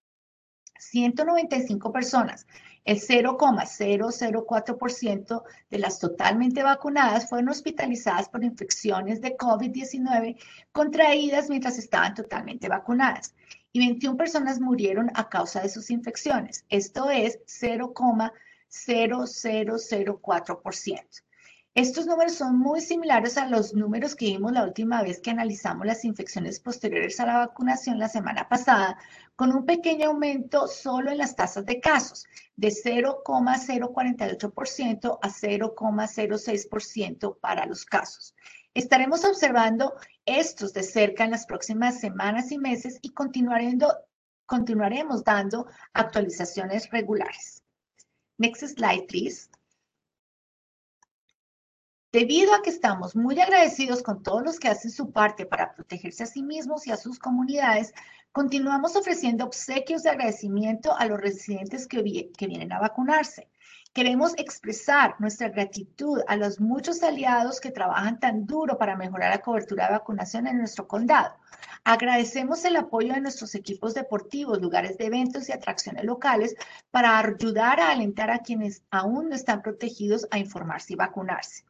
195 personas, el 0,004% de las totalmente vacunadas fueron hospitalizadas por infecciones de COVID-19 contraídas mientras estaban totalmente vacunadas y 21 personas murieron a causa de sus infecciones. Esto es 0,0004%. Estos números son muy similares a los números que vimos la última vez que analizamos las infecciones posteriores a la vacunación la semana pasada, con un pequeño aumento solo en las tasas de casos, de 0,048% a 0,06% para los casos. Estaremos observando estos de cerca en las próximas semanas y meses y continuaremos dando actualizaciones regulares. Next slide, please. Debido a que estamos muy agradecidos con todos los que hacen su parte para protegerse a sí mismos y a sus comunidades, continuamos ofreciendo obsequios de agradecimiento a los residentes que, vienen a vacunarse. Queremos expresar nuestra gratitud a los muchos aliados que trabajan tan duro para mejorar la cobertura de vacunación en nuestro condado. Agradecemos el apoyo de nuestros equipos deportivos, lugares de eventos y atracciones locales para ayudar a alentar a quienes aún no están protegidos a informarse y vacunarse.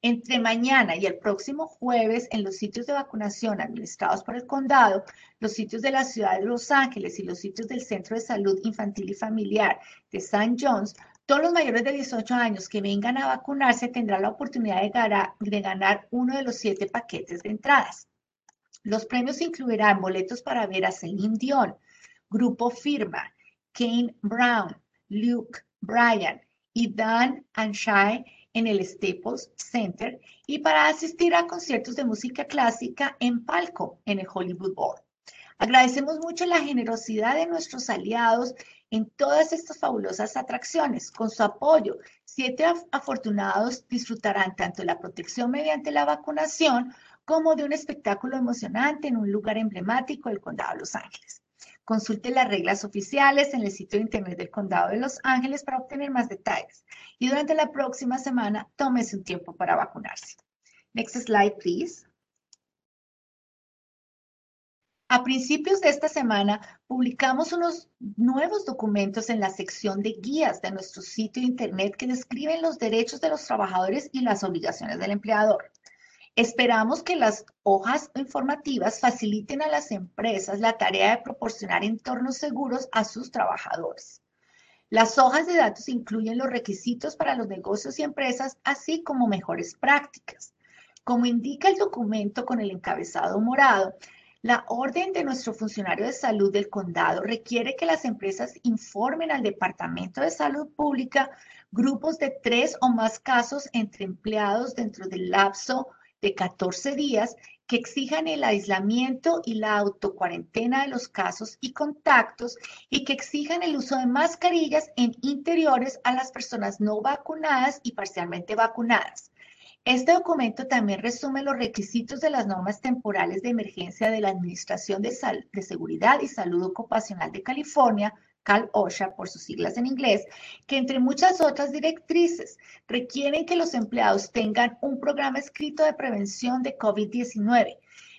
Entre mañana y el próximo jueves, en los sitios de vacunación administrados por el condado, los sitios de la ciudad de Los Ángeles y los sitios del Centro de Salud Infantil y Familiar de St. John's, todos los mayores de 18 años que vengan a vacunarse tendrán la oportunidad de ganar, uno de los siete paquetes de entradas. Los premios incluirán boletos para ver a Celine Dion, Grupo Firma, Kane Brown, Luke Bryan y Dan Anshai en el Staples Center y para asistir a conciertos de música clásica en palco en el Hollywood Bowl. Agradecemos mucho la generosidad de nuestros aliados en todas estas fabulosas atracciones. Con su apoyo, siete afortunados disfrutarán tanto de la protección mediante la vacunación como de un espectáculo emocionante en un lugar emblemático del Condado de Los Ángeles. Consulte las reglas oficiales en el sitio de internet del Condado de Los Ángeles para obtener más detalles. Y durante la próxima semana, tómese un tiempo para vacunarse. Next slide, please. A principios de esta semana publicamos unos nuevos documentos en la sección de guías de nuestro sitio de internet que describen los derechos de los trabajadores y las obligaciones del empleador. Esperamos que las hojas informativas faciliten a las empresas la tarea de proporcionar entornos seguros a sus trabajadores. Las hojas de datos incluyen los requisitos para los negocios y empresas, así como mejores prácticas. Como indica el documento con el encabezado morado, la orden de nuestro funcionario de salud del condado requiere que las empresas informen al Departamento de Salud Pública grupos de tres o más casos entre empleados dentro del lapso de 14 días que exijan el aislamiento y la autocuarentena de los casos y contactos y que exijan el uso de mascarillas en interiores a las personas no vacunadas y parcialmente vacunadas. Este documento también resume los requisitos de las normas temporales de emergencia de la Administración de, de Seguridad y Salud Ocupacional de California, Cal OSHA por sus siglas en inglés, que entre muchas otras directrices requieren que los empleados tengan un programa escrito de prevención de COVID-19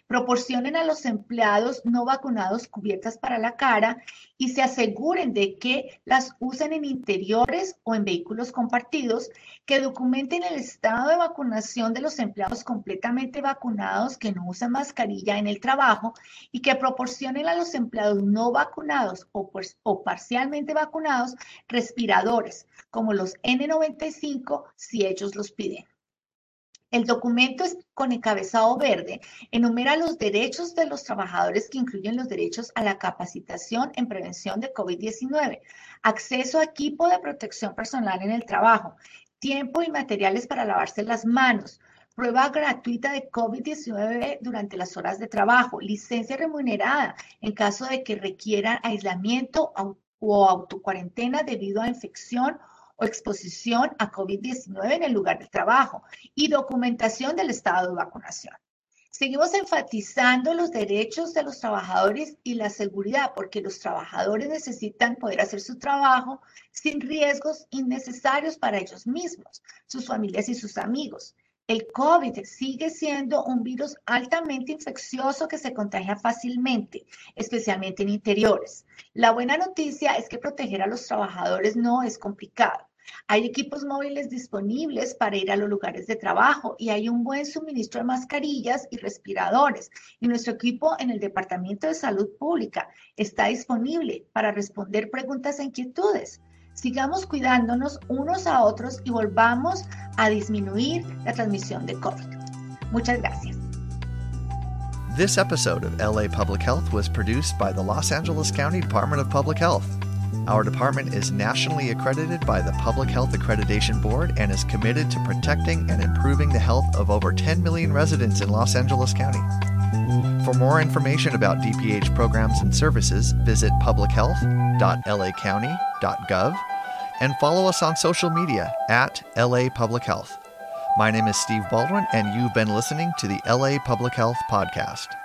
proporcionen a los empleados no vacunados cubiertas para la cara y se aseguren de que las usen en interiores o en vehículos compartidos, que documenten el estado de vacunación de los empleados completamente vacunados que no usan mascarilla en el trabajo y que proporcionen a los empleados no vacunados o, o parcialmente vacunados respiradores como los N95 si ellos los piden. El documento es con encabezado verde enumera los derechos de los trabajadores que incluyen los derechos a la capacitación en prevención de COVID-19, acceso a equipo de protección personal en el trabajo, tiempo y materiales para lavarse las manos, prueba gratuita de COVID-19 durante las horas de trabajo, licencia remunerada en caso de que requieran aislamiento o autocuarentena debido a infección o exposición a COVID-19 en el lugar de trabajo y documentación del estado de vacunación. Seguimos enfatizando los derechos de los trabajadores y la seguridad, porque los trabajadores necesitan poder hacer su trabajo sin riesgos innecesarios para ellos mismos, sus familias y sus amigos. El COVID sigue siendo un virus altamente infeccioso que se contagia fácilmente, especialmente en interiores. La buena noticia es que proteger a los trabajadores no es complicado. Hay equipos móviles disponibles para ir a los lugares de trabajo y hay un buen suministro de mascarillas y respiradores. Y nuestro equipo en el Departamento de Salud Pública está disponible para responder preguntas e inquietudes. Sigamos cuidándonos unos a otros y volvamos a disminuir la transmisión de COVID. Muchas gracias. This episode of LA Public Health was produced by the Los Angeles County Department of Public Health. Our department is nationally accredited by the Public Health Accreditation Board and is committed to protecting and improving the health of over 10 million residents in Los Angeles County. For more information about DPH programs and services, visit publichealth.lacounty.gov and follow us on social media at LA Public Health. My name is Steve Baldwin, and you've been listening to the LA Public Health Podcast.